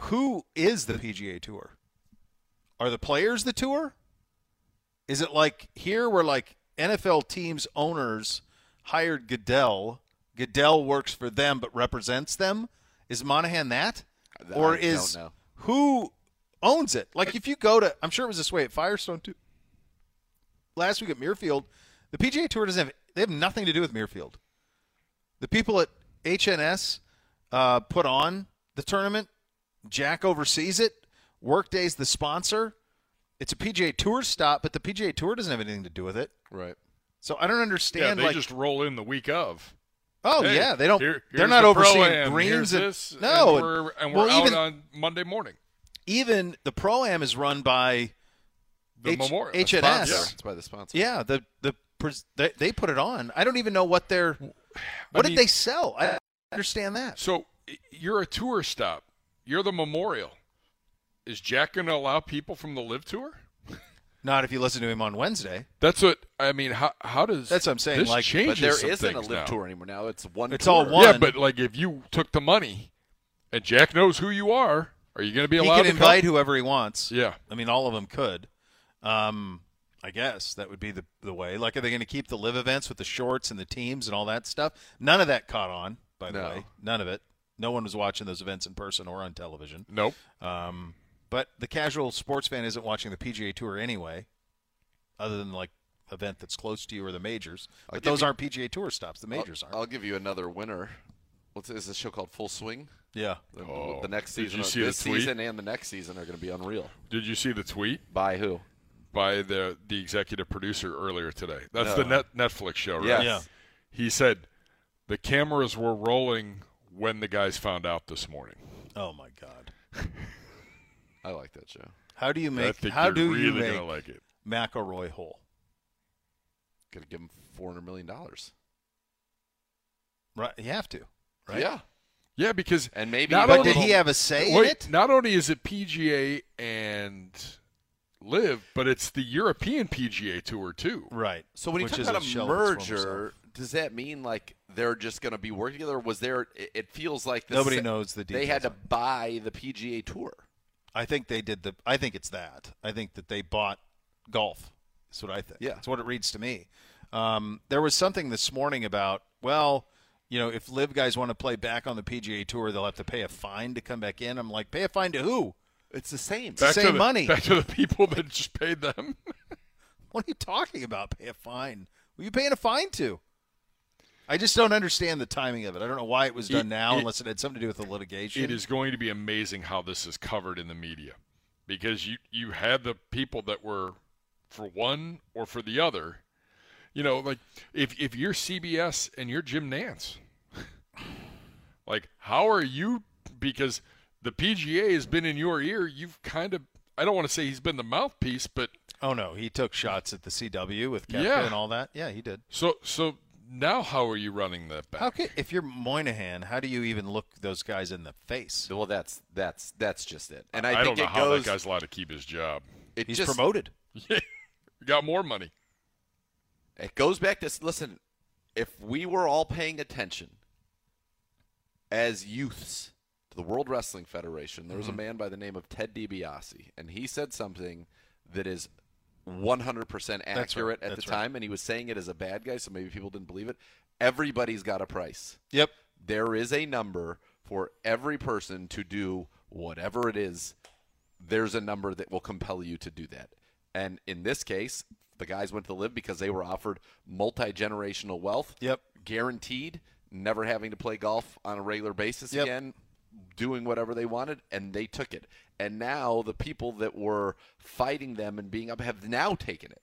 Who is the PGA Tour? Are the players the tour? Is it like here where like NFL teams owners hired Goodell? Goodell works for them but represents them. Is Monahan that, I or don't is know. who owns it? Like if you go to, I'm sure it was this way at Firestone too. Last week at Muirfield, the PGA Tour doesn't have they have nothing to do with Muirfield. The people at HNS uh, put on the tournament. Jack oversees it. Workday's the sponsor. It's a PGA Tour stop, but the PGA Tour doesn't have anything to do with it. Right. So I don't understand. Yeah, understand. they like, just roll in the week of. Oh Hey, yeah, they don't. here- they're not the overseeing greens. and, this, no, and we're, and we're well, out even, on Monday morning. even the pro am is run by The H- Memorial. HNS. sponsor. It's by the sponsor. Yeah, the the they, they put it on. I don't even know what they're. What mean- did they sell? I understand that. So you're a tour stop. You're the Memorial. Is Jack going to allow people from the LIV Tour? Not if you listen to him on Wednesday. That's what I mean. How how does That's what I'm saying, This like- But changes there some isn't a things live now. tour anymore. Now it's one. It's tour. all one. Yeah, but like if you took the money, and Jack knows who you are, are you going to be He allowed can to invite come? whoever he wants. Yeah. I mean, all of them could. Um, I guess that would be the the way. Like, are they going to keep the live events with the shorts and the teams and all that stuff? None of that caught on, by the No. way. None of it. No one was watching those events in person or on television. Nope. Um, but the casual sports fan isn't watching the PGA Tour anyway, other than like event that's close to you or the majors. I'll But those you- aren't PGA Tour stops. The I'll- majors aren't. I'll, give you another winner. What's is this show called? Full Swing. yeah. The, Oh, the next did season, you see this the tweet? season and the next season are going to be unreal. Did you see the tweet By who? by the the executive producer earlier today? That's No. the net Netflix show, right? Yes. Yeah. He said the cameras were rolling when the guys found out this morning. Oh my God. I like that show. How do you I make? think How you're do really you make gonna like it. McIlroy whole? Going to give him four hundred million dollars. Right. You have to. Right. Yeah. Yeah, because And maybe Not But only- did he have a say in it? not only is it PGA and LIV, but it's the European PGA Tour too. Right. So when you talk about a a shell of its former merger, does that mean like they're just going to be working together? Or was there? It, it feels like the Nobody sa- knows the details. They had to buy the PGA Tour. I think they did the. I think it's that. I think that they bought golf. That's what I think. Yeah. That's what it reads to me. Um, there was something this morning about well, you know, if live guys want to play back on the PGA Tour, they'll have to pay a fine to come back in. I'm like, pay a fine to who? It's the same. the same the, money. Back to the people that just paid them. What are you talking about? Pay a fine? Who are you paying a fine to? I just don't understand the timing of it. I don't know why it was done It- now, it- unless it had something to do with the litigation. it is going to be amazing how this is covered in the media, because you you had the people that were for one or for the other. You know, like if if you're CBS and you're Jim Nantz, like how are you? Because the PGA has been in your ear. You've kind of I don't want to say he's been the mouthpiece, but Oh no, he took shots at the CW with Koepka Yeah. and all that. Yeah, he did. so so now how are you running that back? How can, if you're Monahan, how do you even look those guys in the face? Well, that's that's that's just it. And I, I, think don't know it how goes. that guy's allowed to keep his job. it He's just, promoted. Yeah, got more money. It goes back to listen. If we were all paying attention as youths to the World Wrestling Federation, there was Mm-hmm. a man by the name of Ted DiBiase, and he said something that is 100% accurate at That's the right. time, and he was saying it as a bad guy, so maybe people didn't believe it. Everybody's got a price. Yep. There is a number for every person to do whatever it is. There's a number that will compel you to do that. And in this case, the guys went to live because they were offered multi generational wealth. Yep. Guaranteed, never having to play golf on a regular basis Yep. again, doing whatever they wanted, and they took it. And now the people that were fighting them and being up have now taken it.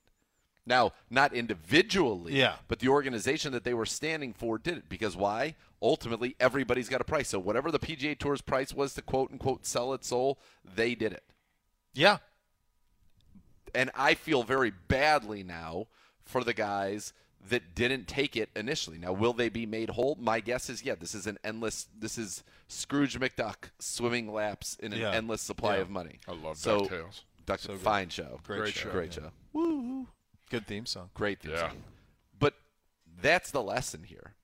Now, not individually, Yeah. but the organization that they were standing for did it. Because why? Ultimately, everybody's got a price. So whatever the PGA Tour's price was to quote unquote sell its soul, they did it. Yeah. And I feel very badly now for the guys that didn't take it initially. Now, will they be made whole? My guess is yeah. This is an endless. This is Scrooge McDuck swimming laps in an Yeah. endless supply Yeah. of money. I love so, DuckTales. Duck, So good. fine show. Great Great show. show. Great Yeah. show. Woo. Good theme song. Great theme Yeah. song. But that's the lesson here,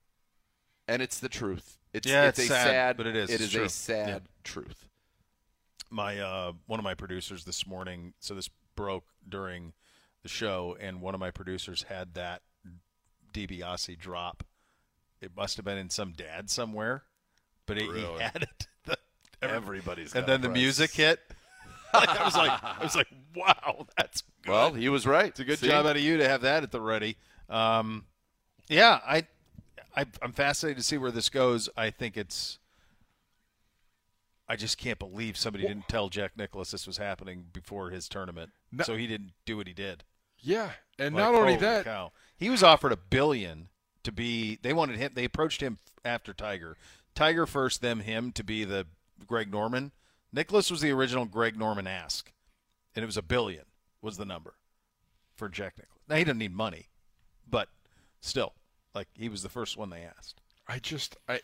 and it's the truth. It's, Yeah, it's, it's a sad, sad, but it is. It is true. a sad truth. my uh, one of my producers this morning. So this broke during the show, and one of my producers had that DiBiase drop. It must have been in some dad somewhere, but he, Really? he had it. The, Everybody's and then the music hit. Like, I was like, I was like, wow, that's good. Well, he was right. It's a good See? job out of you to have that at the ready. Um, yeah, I, I, I'm fascinated to see where this goes. I think it's. I just can't believe somebody didn't tell Jack Nicklaus this was happening before his tournament, No- so he didn't do what he did. Yeah, and Like, not only that, cow. He was offered a billion to be. They wanted him. They approached him after Tiger. Tiger first, them him to be the Greg Norman. Nicklaus was the original Greg Norman ask, and it was a billion was the number for Jack Nicklaus. Now he doesn't need money, but still, like he was the first one they asked. I just I,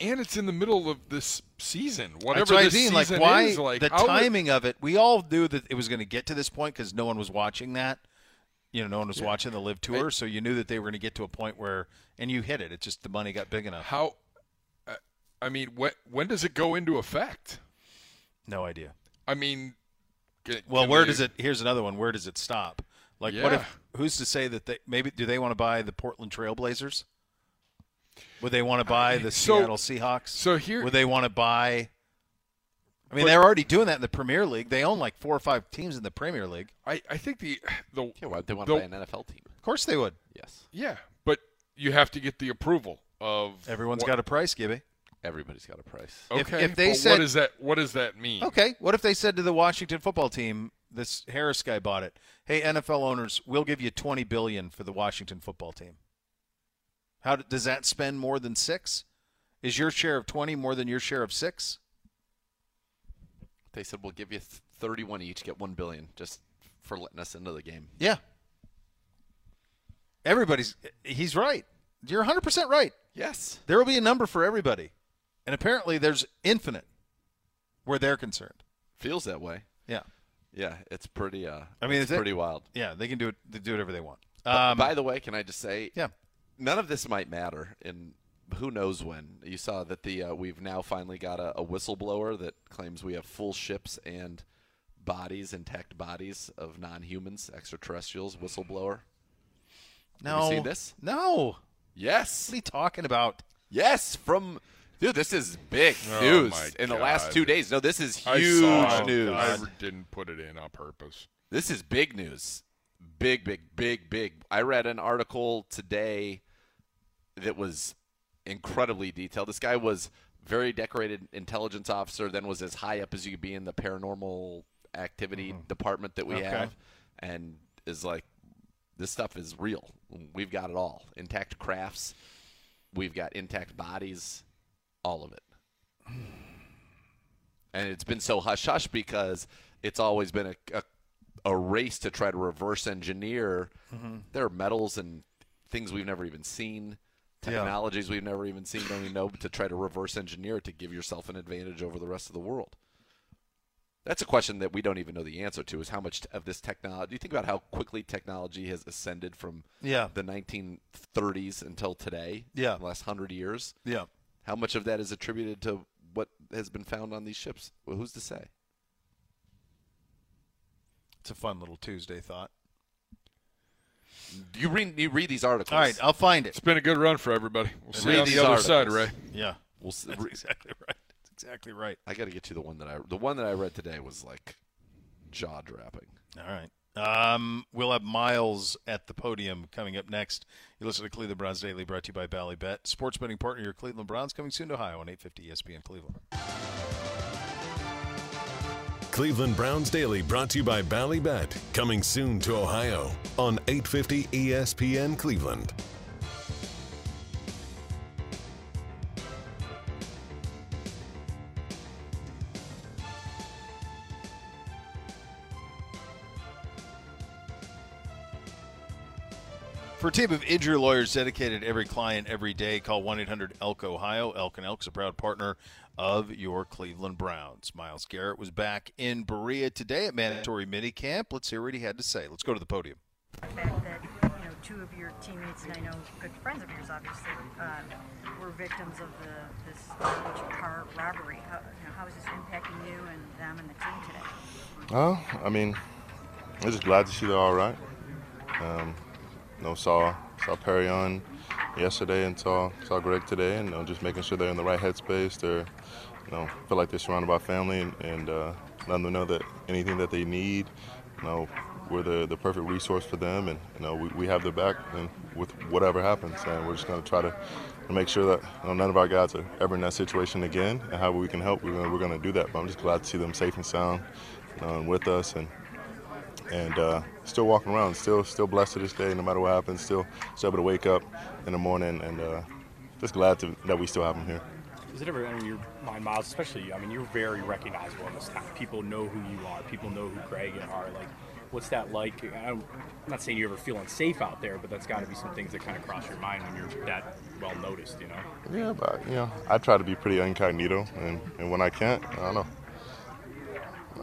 and it's in the middle of this season. Whatever That's what I this mean. Like season why is, like the how would- timing of it? We all knew that it was going to get to this point because no one was watching that. You know, no one was Yeah. watching the LIV tour, so you knew that they were going to get to a point where, and you hit it. It just the money got big enough. How? I- I mean, when when does it go into effect? No idea. I mean, can- Well, can where they- does it? Here's another one. Where does it stop? Like, what if? Who's to say that they maybe do they want to buy the Portland Trailblazers? Would they want to buy the So- Seattle Seahawks? so here- would they want to buy? I mean, But- they're already doing that in the Premier League. They own like four or five teams in the Premier League. I, I think the the Yeah, why they want the- to buy an NFL team? Of course, they would. Yes. yeah, but you have to get the approval of Everyone's what- got a price, Gibby. Everybody's got a price. Okay, if they but said- what does that what does that mean? Okay, what if they said to the Washington football team, this Harris guy bought it. Hey, NFL owners, we'll give you twenty billion for the Washington football team. How does that spend more than six? Is your share of twenty more than your share of six? They said we'll give you 31 each, get 1 billion just for letting us into the game. Yeah. Everybody's he's right. You're 100% right. Yes. There will be a number for everybody. And apparently there's infinite where they're concerned. Feels that way. Yeah. Yeah, it's pretty uh I mean, it's is it- pretty wild. Yeah, they can do it they do whatever they want. Um, by the way, can I just say Yeah. none of this might matter in who knows when. You saw that the uh, we've now finally got a, a whistleblower that claims we have full ships and bodies, intact bodies of non-humans, extraterrestrials. Whistleblower. no. Have you seen this? No. Yes. What are you talking about? Yes, from dude, this is big Oh, news my in the last two days. No, this is I huge saw news. I didn't put it in on purpose. This is big news. Big, big, big, big. I read an article today that was incredibly detailed. This guy was very decorated intelligence officer, then was as high up as you could be in the paranormal activity department that we Okay. have, and is like, this stuff is real. We've got it all. Intact crafts. We've got intact bodies. All of it. And it's been so hush hush because it's always been a, a, a race to try to reverse engineer. Mhm. There are metals and things we've never even seen, Yeah. technologies we've never even seen, don't even know, to try to reverse engineer it to give yourself an advantage over the rest of the world. That's a question that we don't even know the answer to. Is how much of this technology? You think about how quickly technology has ascended from Yeah. the 1930s until today. Yeah. the last hundred years. Yeah. How much of that is attributed to what has been found on these ships? Well, who's to say? It's a fun little Tuesday thought. You read you read these articles. All right, I'll find it. It's been a good run for everybody. We'll see you on the other articles. side, Ray. Yeah. We'll see. That's exactly right. That's exactly right. I got to get you the one that I the one that I read today was like jaw dropping. All right. Um, we'll have Myles at the podium coming up next. You listen to Cleveland Browns Daily, brought to you by Ballybet, sports betting partner. Your Cleveland Browns coming soon to Ohio on 850 ESPN Cleveland. Cleveland Browns Daily brought to you by Ballybet, coming soon to Ohio on 850 ESPN Cleveland. For a team of injury lawyers dedicated to every client every day, call 1 800 ELK Ohio. Elk and Elk's a proud partner of your Cleveland Browns. Myles Garrett was back in Berea today at mandatory minicamp. Let's hear what he had to say. Let's go to the podium. The fact that you know two of your teammates and I know good friends of yours, obviously, um, were victims of the this large car robbery. How, you know, how is this impacting you and them and the team today? Oh, I mean, I'm just glad to see they're all right. Um, you know, saw saw Perrion yesterday and saw saw Greg today, and you know, just making sure they're in the right headspace. They're, you know, feel like they're surrounded by family, and, and uh, letting them know that anything that they need, you know, we're the, the perfect resource for them, and you know, we, we have their back, and with whatever happens, and we're just going to try to make sure that you know, none of our guys are ever in that situation again, and how we can help, we're going we're to do that. But I'm just glad to see them safe and sound, you know, and with us, and and uh, still walking around, still still blessed to this day. No matter what happens, still still able to wake up in the morning, and uh, just glad to, that we still have them here. Is it ever in your mind, Myles, especially? I mean, you're very recognizable in this town. People know who you are. People know who Greg and are. Like, what's that like? I'm not saying you ever feel unsafe out there, but that's got to be some things that kind of cross your mind when you're that well noticed, you know? Yeah, but you know, I try to be pretty incognito, and, and when I can't, I don't know.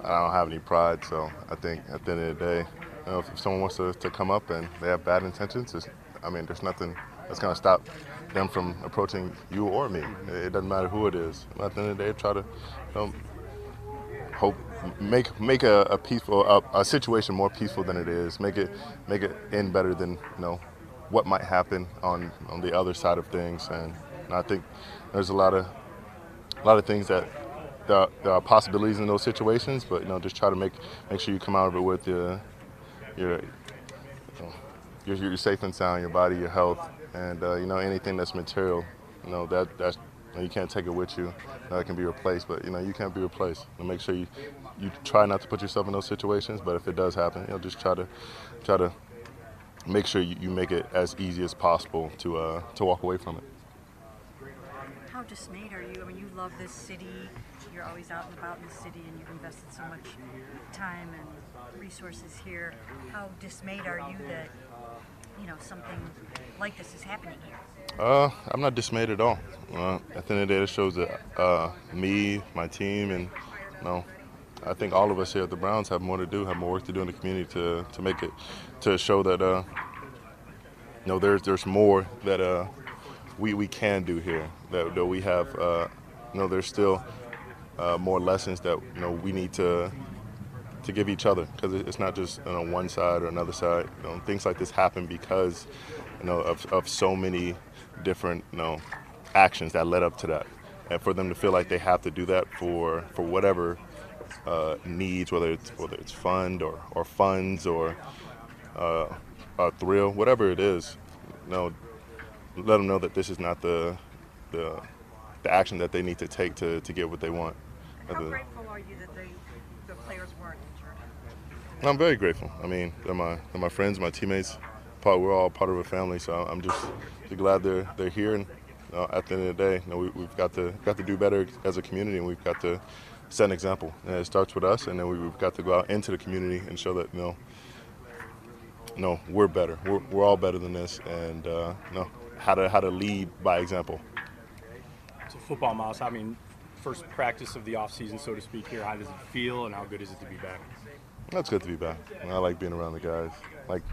I don't have any pride, so I think at the end of the day, you know, if someone wants to, to come up and they have bad intentions, it's, I mean, there's nothing that's going to stop them from approaching you or me. It, doesn't matter who it is. At the end of the day, try to you know, hope make make a, a peaceful a, a situation more peaceful than it is. Make it make it end better than you know what might happen on on the other side of things. And, and I think there's a lot of a lot of things that there, there are possibilities in those situations, but you know just try to make make sure you come out of it with your your you know, you're, you're safe and sound, your body, your health, and uh, you know anything that's material. You know that that's you, know, you can't take it with you. That can be replaced, but you know you can't be replaced. And make sure you you try not to put yourself in those situations. But if it does happen, you know just try to try to make sure you, you make it as easy as possible to uh, to walk away from it. How dismayed are you? I mean, you love this city. You're always out and about in the city, and you've invested so much time and resources here. How dismayed are you that you know something like this is happening here? Uh, I'm not dismayed at all. Uh, at the end of the day, it shows that uh, me, my team, and you know, I think all of us here at the Browns have more to do, have more work to do in the community to, to make it, to show that uh, you know there's there's more that uh, we we can do here. That, that we have, uh, you know, there's still uh, more lessons that you know we need to to give each other because it's not just you know, one side or another side. You know, things like this happen because you know of, of so many different you know actions that led up to that, and for them to feel like they have to do that for for whatever uh, needs, whether it's whether it's fund or, or funds or uh, a thrill, whatever it is, you know, let them know that this is not the the the action that they need to take to, to get what they want. How The- grateful are you that they, the players weren't injured? I'm very grateful. I mean, they're my they're my friends, my teammates. Part, we're all part of a family, so I'm just, just glad they're they're here. And uh, at the end of the day, you know, we, we've got to got to do better as a community, and we've got to set an example. And it starts with us, and then we've got to go out into the community and show that you know, no, we're better. We're, we're all better than this, and uh, you know how to how to lead by example. So football, Myles. I mean, first practice of the off season, so to speak. Here, how does it feel, and how good is it to be back? That's good to be back. I like being around the guys. Like,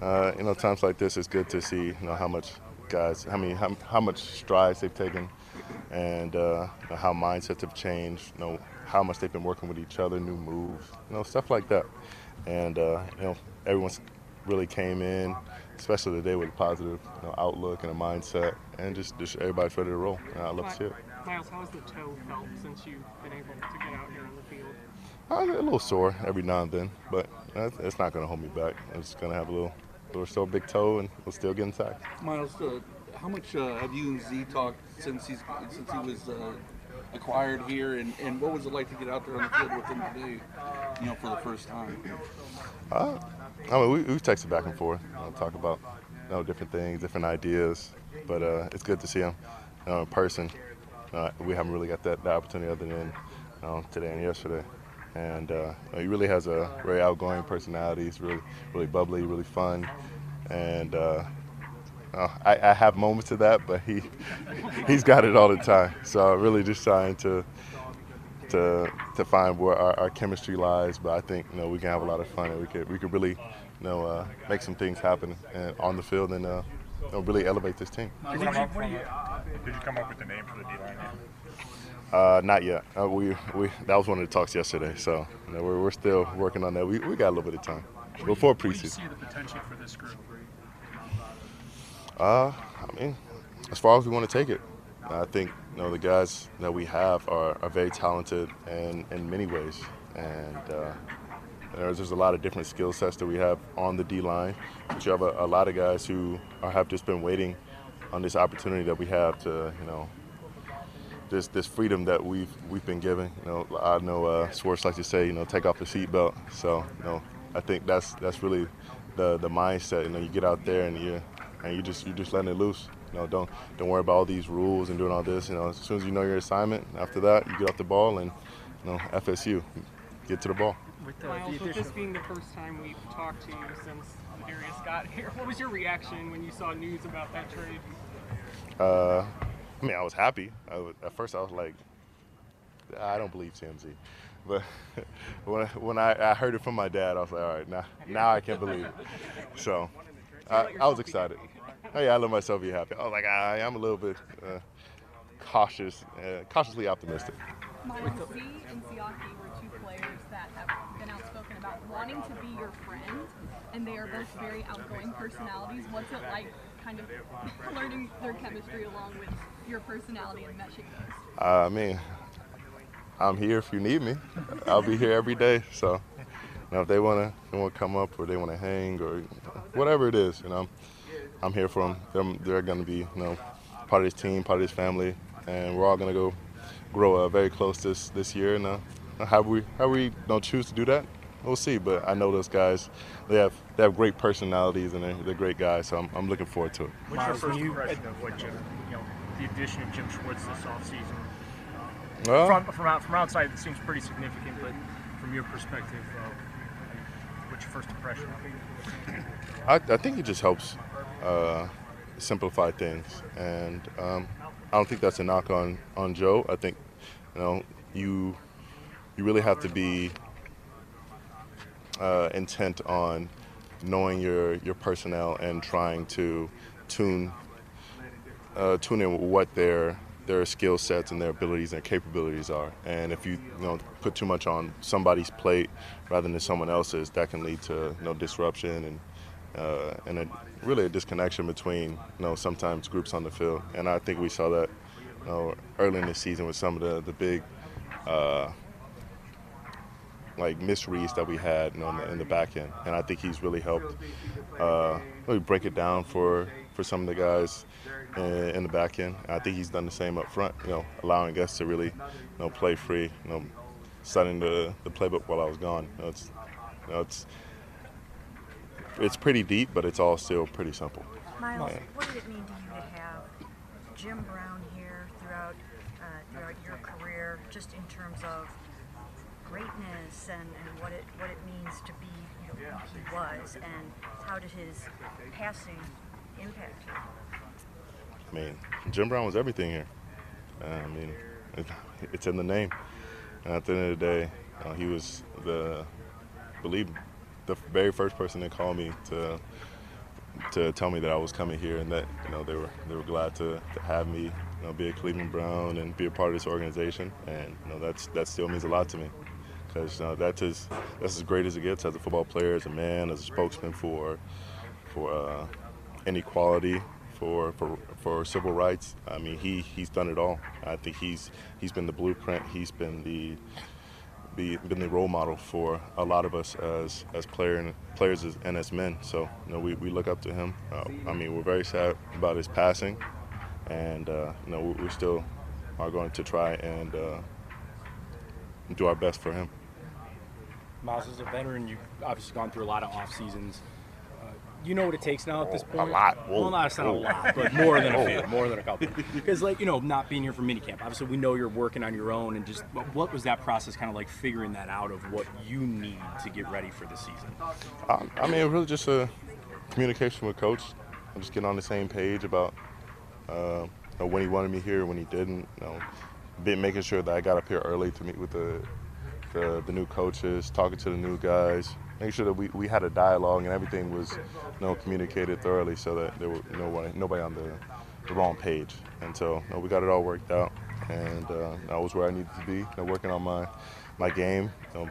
uh, you know, times like this, it's good to see, you know, how much guys, how many, how, how much strides they've taken, and uh, how mindsets have changed. You know, how much they've been working with each other, new moves, you know, stuff like that. And uh, you know, everyone's really came in, especially today with a positive you know, outlook and a mindset, and just, just everybody's ready to roll. And I love to see it. Myles, how's the toe felt since you've been able to get out here in the field? I get a little sore every now and then, but it's not going to hold me back. I'm just going to have a little, little sore big toe, and we'll still get inside. Myles, uh, how much uh, have you and Z talked since he's since he was uh, acquired here, and, and what was it like to get out there on the field with him today, you know, for the first time? Uh, I mean, we, we texted back and forth, you know, talk about you know, different things, different ideas, but uh, it's good to see him you know, in person. Uh, we haven't really got that, that opportunity other than you know, today and yesterday and uh, he really has a very outgoing personality. He's really, really bubbly, really fun, and uh, uh, I, I, have moments of that, but he, he's got it all the time. So I'm really just trying to, to, to find where our, our, chemistry lies. But I think you know we can have a lot of fun, and we could, we could really, you know, uh, make some things happen and on the field and. Uh, you know, really elevate this team. Did you, did you come up with the name for the D-line? Uh, not yet. Uh, we we that was one of the talks yesterday. So you know, we're, we're still working on that. We, we got a little bit of time before you, preseason. What do you see the potential for this group? Uh, I mean, as far as we want to take it, I think you know the guys that we have are, are very talented and in many ways, and uh, there's, there's a lot of different skill sets that we have on the D line. But you have a, a lot of guys who are, have just been waiting on this opportunity that we have to you know this this freedom that we've we've been given. You know, I know uh, Schwartz likes to say, you know, take off the seatbelt. So, you know, I think that's that's really the the mindset. You know, you get out there and you and you just you just letting it loose. You know, don't don't worry about all these rules and doing all this. You know, as soon as you know your assignment, after that, you get off the ball and you know, FSU, get to the ball. With, the, Myles, with this being the first time we've talked to you since Darius got here, what was your reaction when you saw news about that trade? Uh, I mean, I was happy. I was, at first, I was like, I don't believe TMZ. But when, when I, I, heard it from my dad, I was like, all right, now, now I can believe it. So I, I was excited. Oh, yeah, I let myself be happy. I was like, I, am a little bit uh, cautious, uh, cautiously optimistic. Myles Z and Siaki were two players that have been outspoken about wanting to be your friend, and they are both very outgoing personalities. What's it like kind of learning their chemistry along with your personality and meshing those? Uh, I mean, I'm here if you need me. I'll be here every day. So, you know, if they wanna they wanna come up or they wanna hang or whatever it is, you know, I'm here for them. They're, they're gonna be, you know, part of this team, part of this family, and we're all gonna go grow uh, very close this this year. And uh, how we how we don't choose to do that, we'll see. But I know those guys, they have they have great personalities and they're, they're great guys. So I'm, I'm looking forward to it. What's your first impression of what Jim, you know, the addition of Jim Schwartz this offseason? Well, from from, out, from outside, it seems pretty significant, but from your perspective, uh, what's your first impression? I, I think it just helps uh, simplify things, and um, I don't think that's a knock on on Joe. I think you know you you really have to be uh, intent on knowing your your personnel and trying to tune uh, tune in what their their skill sets and their abilities and capabilities are. And if you, you know put too much on somebody's plate rather than someone else's, that can lead to you know disruption and uh, and a, really a disconnection between you know sometimes groups on the field. And I think we saw that you know, early in the season with some of the the big. Uh, like misreads that we had you know, in, the, in, the, back end, and I think he's really helped uh, really break it down for for some of the guys in, in, the back end. I think he's done the same up front, you know, allowing us to really you know play free, you know, studying the the playbook while I was gone. You know, it's you know, it's it's pretty deep, but it's all still pretty simple. Myles, yeah. what did it mean to you to have Jim Brown here throughout uh, throughout your career, just in terms of greatness and, and what it what it means to be you know, who he was, and how did his passing impact you? I mean, Jim Brown was everything here. Uh, I mean, it, it's in the name. And at the end of the day, uh, he was the, believe, the very first person that called me to to tell me that I was coming here and that you know they were they were glad to, to have me you know be a Cleveland Brown and be a part of this organization and you know that's that still means a lot to me because you know, that's as that's as great as it gets as a football player as a man as a spokesman for for uh, inequality for, for for civil rights. I mean, he he's done it all. I think he's he's been the blueprint. He's been the be, been the role model for a lot of us as as player and players and as men. So you know, we, we look up to him. Uh, I mean, we're very sad about his passing, and uh, you know, we, we, still are going to try and uh, do our best for him. Myles, as a veteran, you've obviously gone through a lot of off seasons you know what it takes now at this point? A lot. Whoa. Well, not, it's not a lot, but more than a few, more than a couple. Because, like, you know, not being here for minicamp, obviously we know you're working on your own, and just what was that process kind of like figuring that out of what you need to get ready for the season? Um, I mean, really just a communication with coach. I'm just getting on the same page about uh, when he wanted me here, when he didn't. You know, been making sure that I got up here early to meet with the, the, the new coaches, talking to the new guys, make sure that we, we had a dialogue and everything was you know, communicated thoroughly so that there were nobody, nobody on the, the wrong page. And so you know, we got it all worked out. And uh, I was where I needed to be, you know, working on my, my game, you know,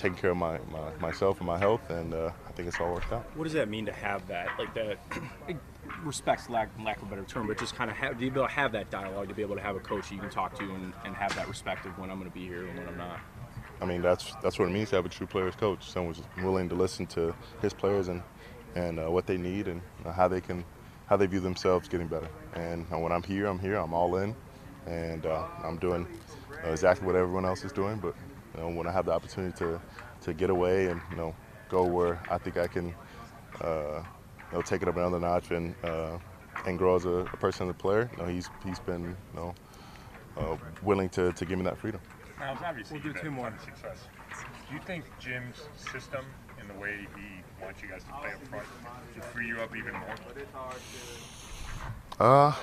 taking care of my, my, myself and my health, and uh, I think it's all worked out. What does that mean to have that, like that, respects lack, lack of a better term, but just kind of have, to be able to have that dialogue, to be able to have a coach you can talk to and, and have that respect of when I'm going to be here and when I'm not? I mean, that's that's what it means to have a true players coach. Someone who's willing to listen to his players and and uh, what they need and uh, how they can how they view themselves getting better. And uh, when I'm here, I'm here. I'm all in, and uh, I'm doing uh, exactly what everyone else is doing. But you know, when I have the opportunity to to get away and you know go where I think I can, uh, you know, take it up another notch and and grow as a, a person and a player. You know, he's he's been you know willing to, to give me that freedom. Now, obviously we'll do two more. Success. Do you think Jim's system and the way he wants you guys to play up front will free you up even more? Uh,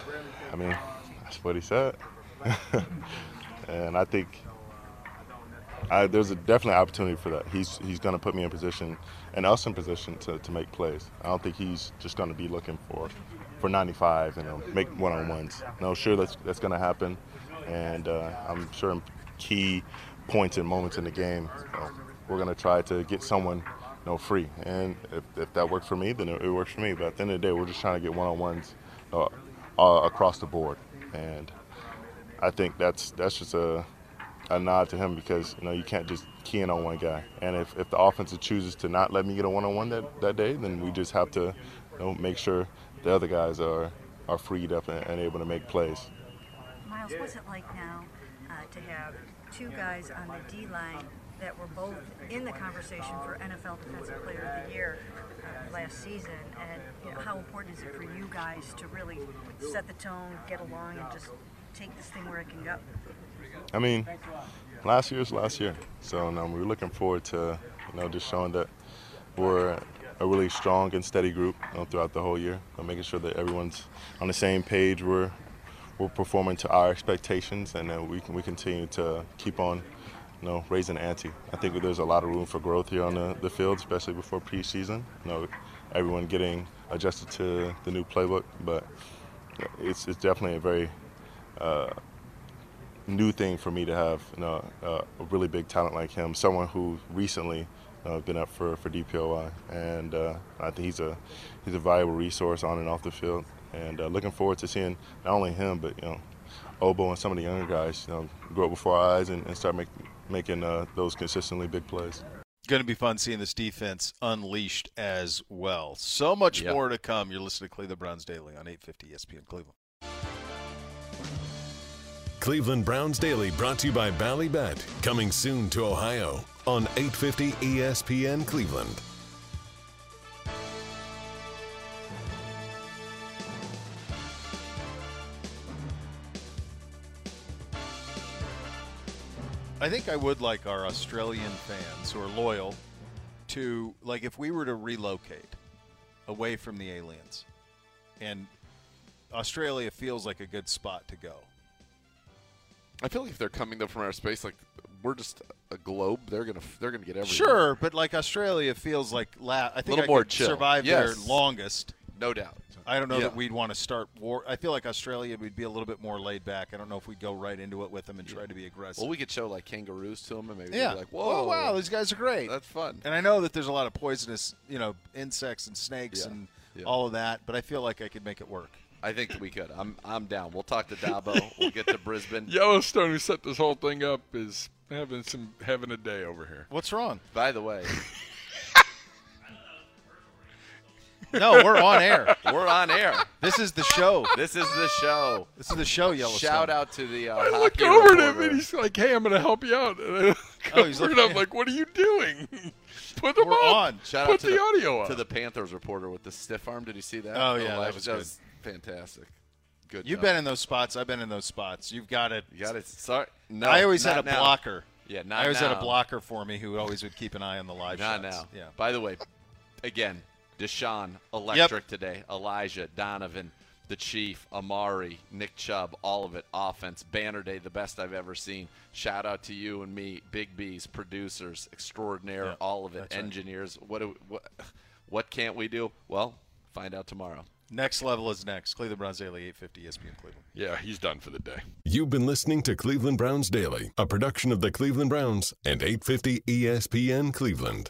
I mean, that's what he said, and I think I, there's a definitely opportunity for that. He's he's going to put me in position and us in position to, to make plays. I don't think he's just going to be looking for for 95 and you know, make one-on-ones. No, sure that's that's going to happen, and uh, I'm sure key points and moments in the game, we're going to try to get someone you know, free. And if, if that works for me, then it, it, works for me. But at the end of the day, we're just trying to get one-on-ones uh, uh, across the board. And I think that's that's just a, a nod to him because you know you can't just key in on one guy. And if, if the offensive chooses to not let me get a one-on-one that, that day, then we just have to you know, make sure the other guys are are freed up and, and able to make plays. Myles, what's it like now uh, to have two guys on the D line that were both in the conversation for NFL Defensive Player of the Year uh, last season, and you know, how important is it for you guys to really set the tone, get along, and just take this thing where it can go? I mean, last year is last year, so um, we're looking forward to you know just showing that we're a really strong and steady group you know, throughout the whole year, making sure that everyone's on the same page. We're we're performing to our expectations, and we can we continue to keep on, you know, raising the ante. I think there's a lot of room for growth here on the, the field, especially before preseason. You know, everyone getting adjusted to the new playbook, but it's it's definitely a very uh, new thing for me to have you know, uh, a really big talent like him, someone who recently uh, been up for, for DPOY, and uh, I think he's a he's a valuable resource on and off the field and uh, looking forward to seeing not only him but you know Ogbo and some of the younger guys you know grow up before our eyes and, and start make, making uh, those consistently big plays. Going to be fun seeing this defense unleashed as well. So much yep. more to come. You're listening to Cleveland Browns Daily on 850 ESPN Cleveland. Cleveland Browns Daily brought to you by Ballybet, coming soon to Ohio on 850 ESPN Cleveland. I think I would like our Australian fans who are loyal to like if we were to relocate away from the aliens, and Australia feels like a good spot to go. I feel like if they're coming though from outer space, like we're just a globe, they're gonna they're gonna get everything. Sure, but like Australia feels like la- I think Little I more could chill. survive Yes. there longest. No doubt. I don't know Yeah. that we'd want to start war. I feel like Australia would be a little bit more laid back. I don't know if we'd go right into it with them and try to be aggressive. Well, we could show like kangaroos to them and maybe yeah, be like, oh whoa, wow, these guys are great. That's fun. And I know that there's a lot of poisonous, you know, insects and snakes Yeah. and Yeah. all of that, but I feel like I could make it work. I think that we could. I'm I'm down. We'll talk to Dabo. we'll get to Brisbane. Yellowstone, who set this whole thing up, is having some having a day over here. What's wrong? By the way, No, we're on air. we're on air. This is the show. This is the show. This is the show, Yellowstone. Shout out to the uh, I look hockey over at him and he's like, "Hey, I'm going to help you out." And I look Oh, he's over and looking- I'm like, "What are you doing? Put them We're up. on. Shout Put out to the, the, audio up." to the Panthers reporter with the stiff arm. Did you see that? Oh, yeah, that live- was fantastic. Good. You've job. been in those spots. I've been in those spots. You've got it. You got it. Sorry. No, I always had a now. blocker. Yeah, not I always now. had a blocker for me who always would keep an eye on the live Not shots. now. Yeah. By the way, again, Deshaun, electric today. Elijah, Donovan, the Chief, Amari, Nick Chubb, all of it. Offense, banner day, the best I've ever seen. Shout out to you and me, Big B's, producers, extraordinaire, Yeah, all of it, that's right. engineers. What, do, what, what can't we do? Well, find out tomorrow. Next level is next. Cleveland Browns Daily, 850 ESPN Cleveland. Yeah, he's done for the day. You've been listening to Cleveland Browns Daily, a production of the Cleveland Browns and 850 ESPN Cleveland.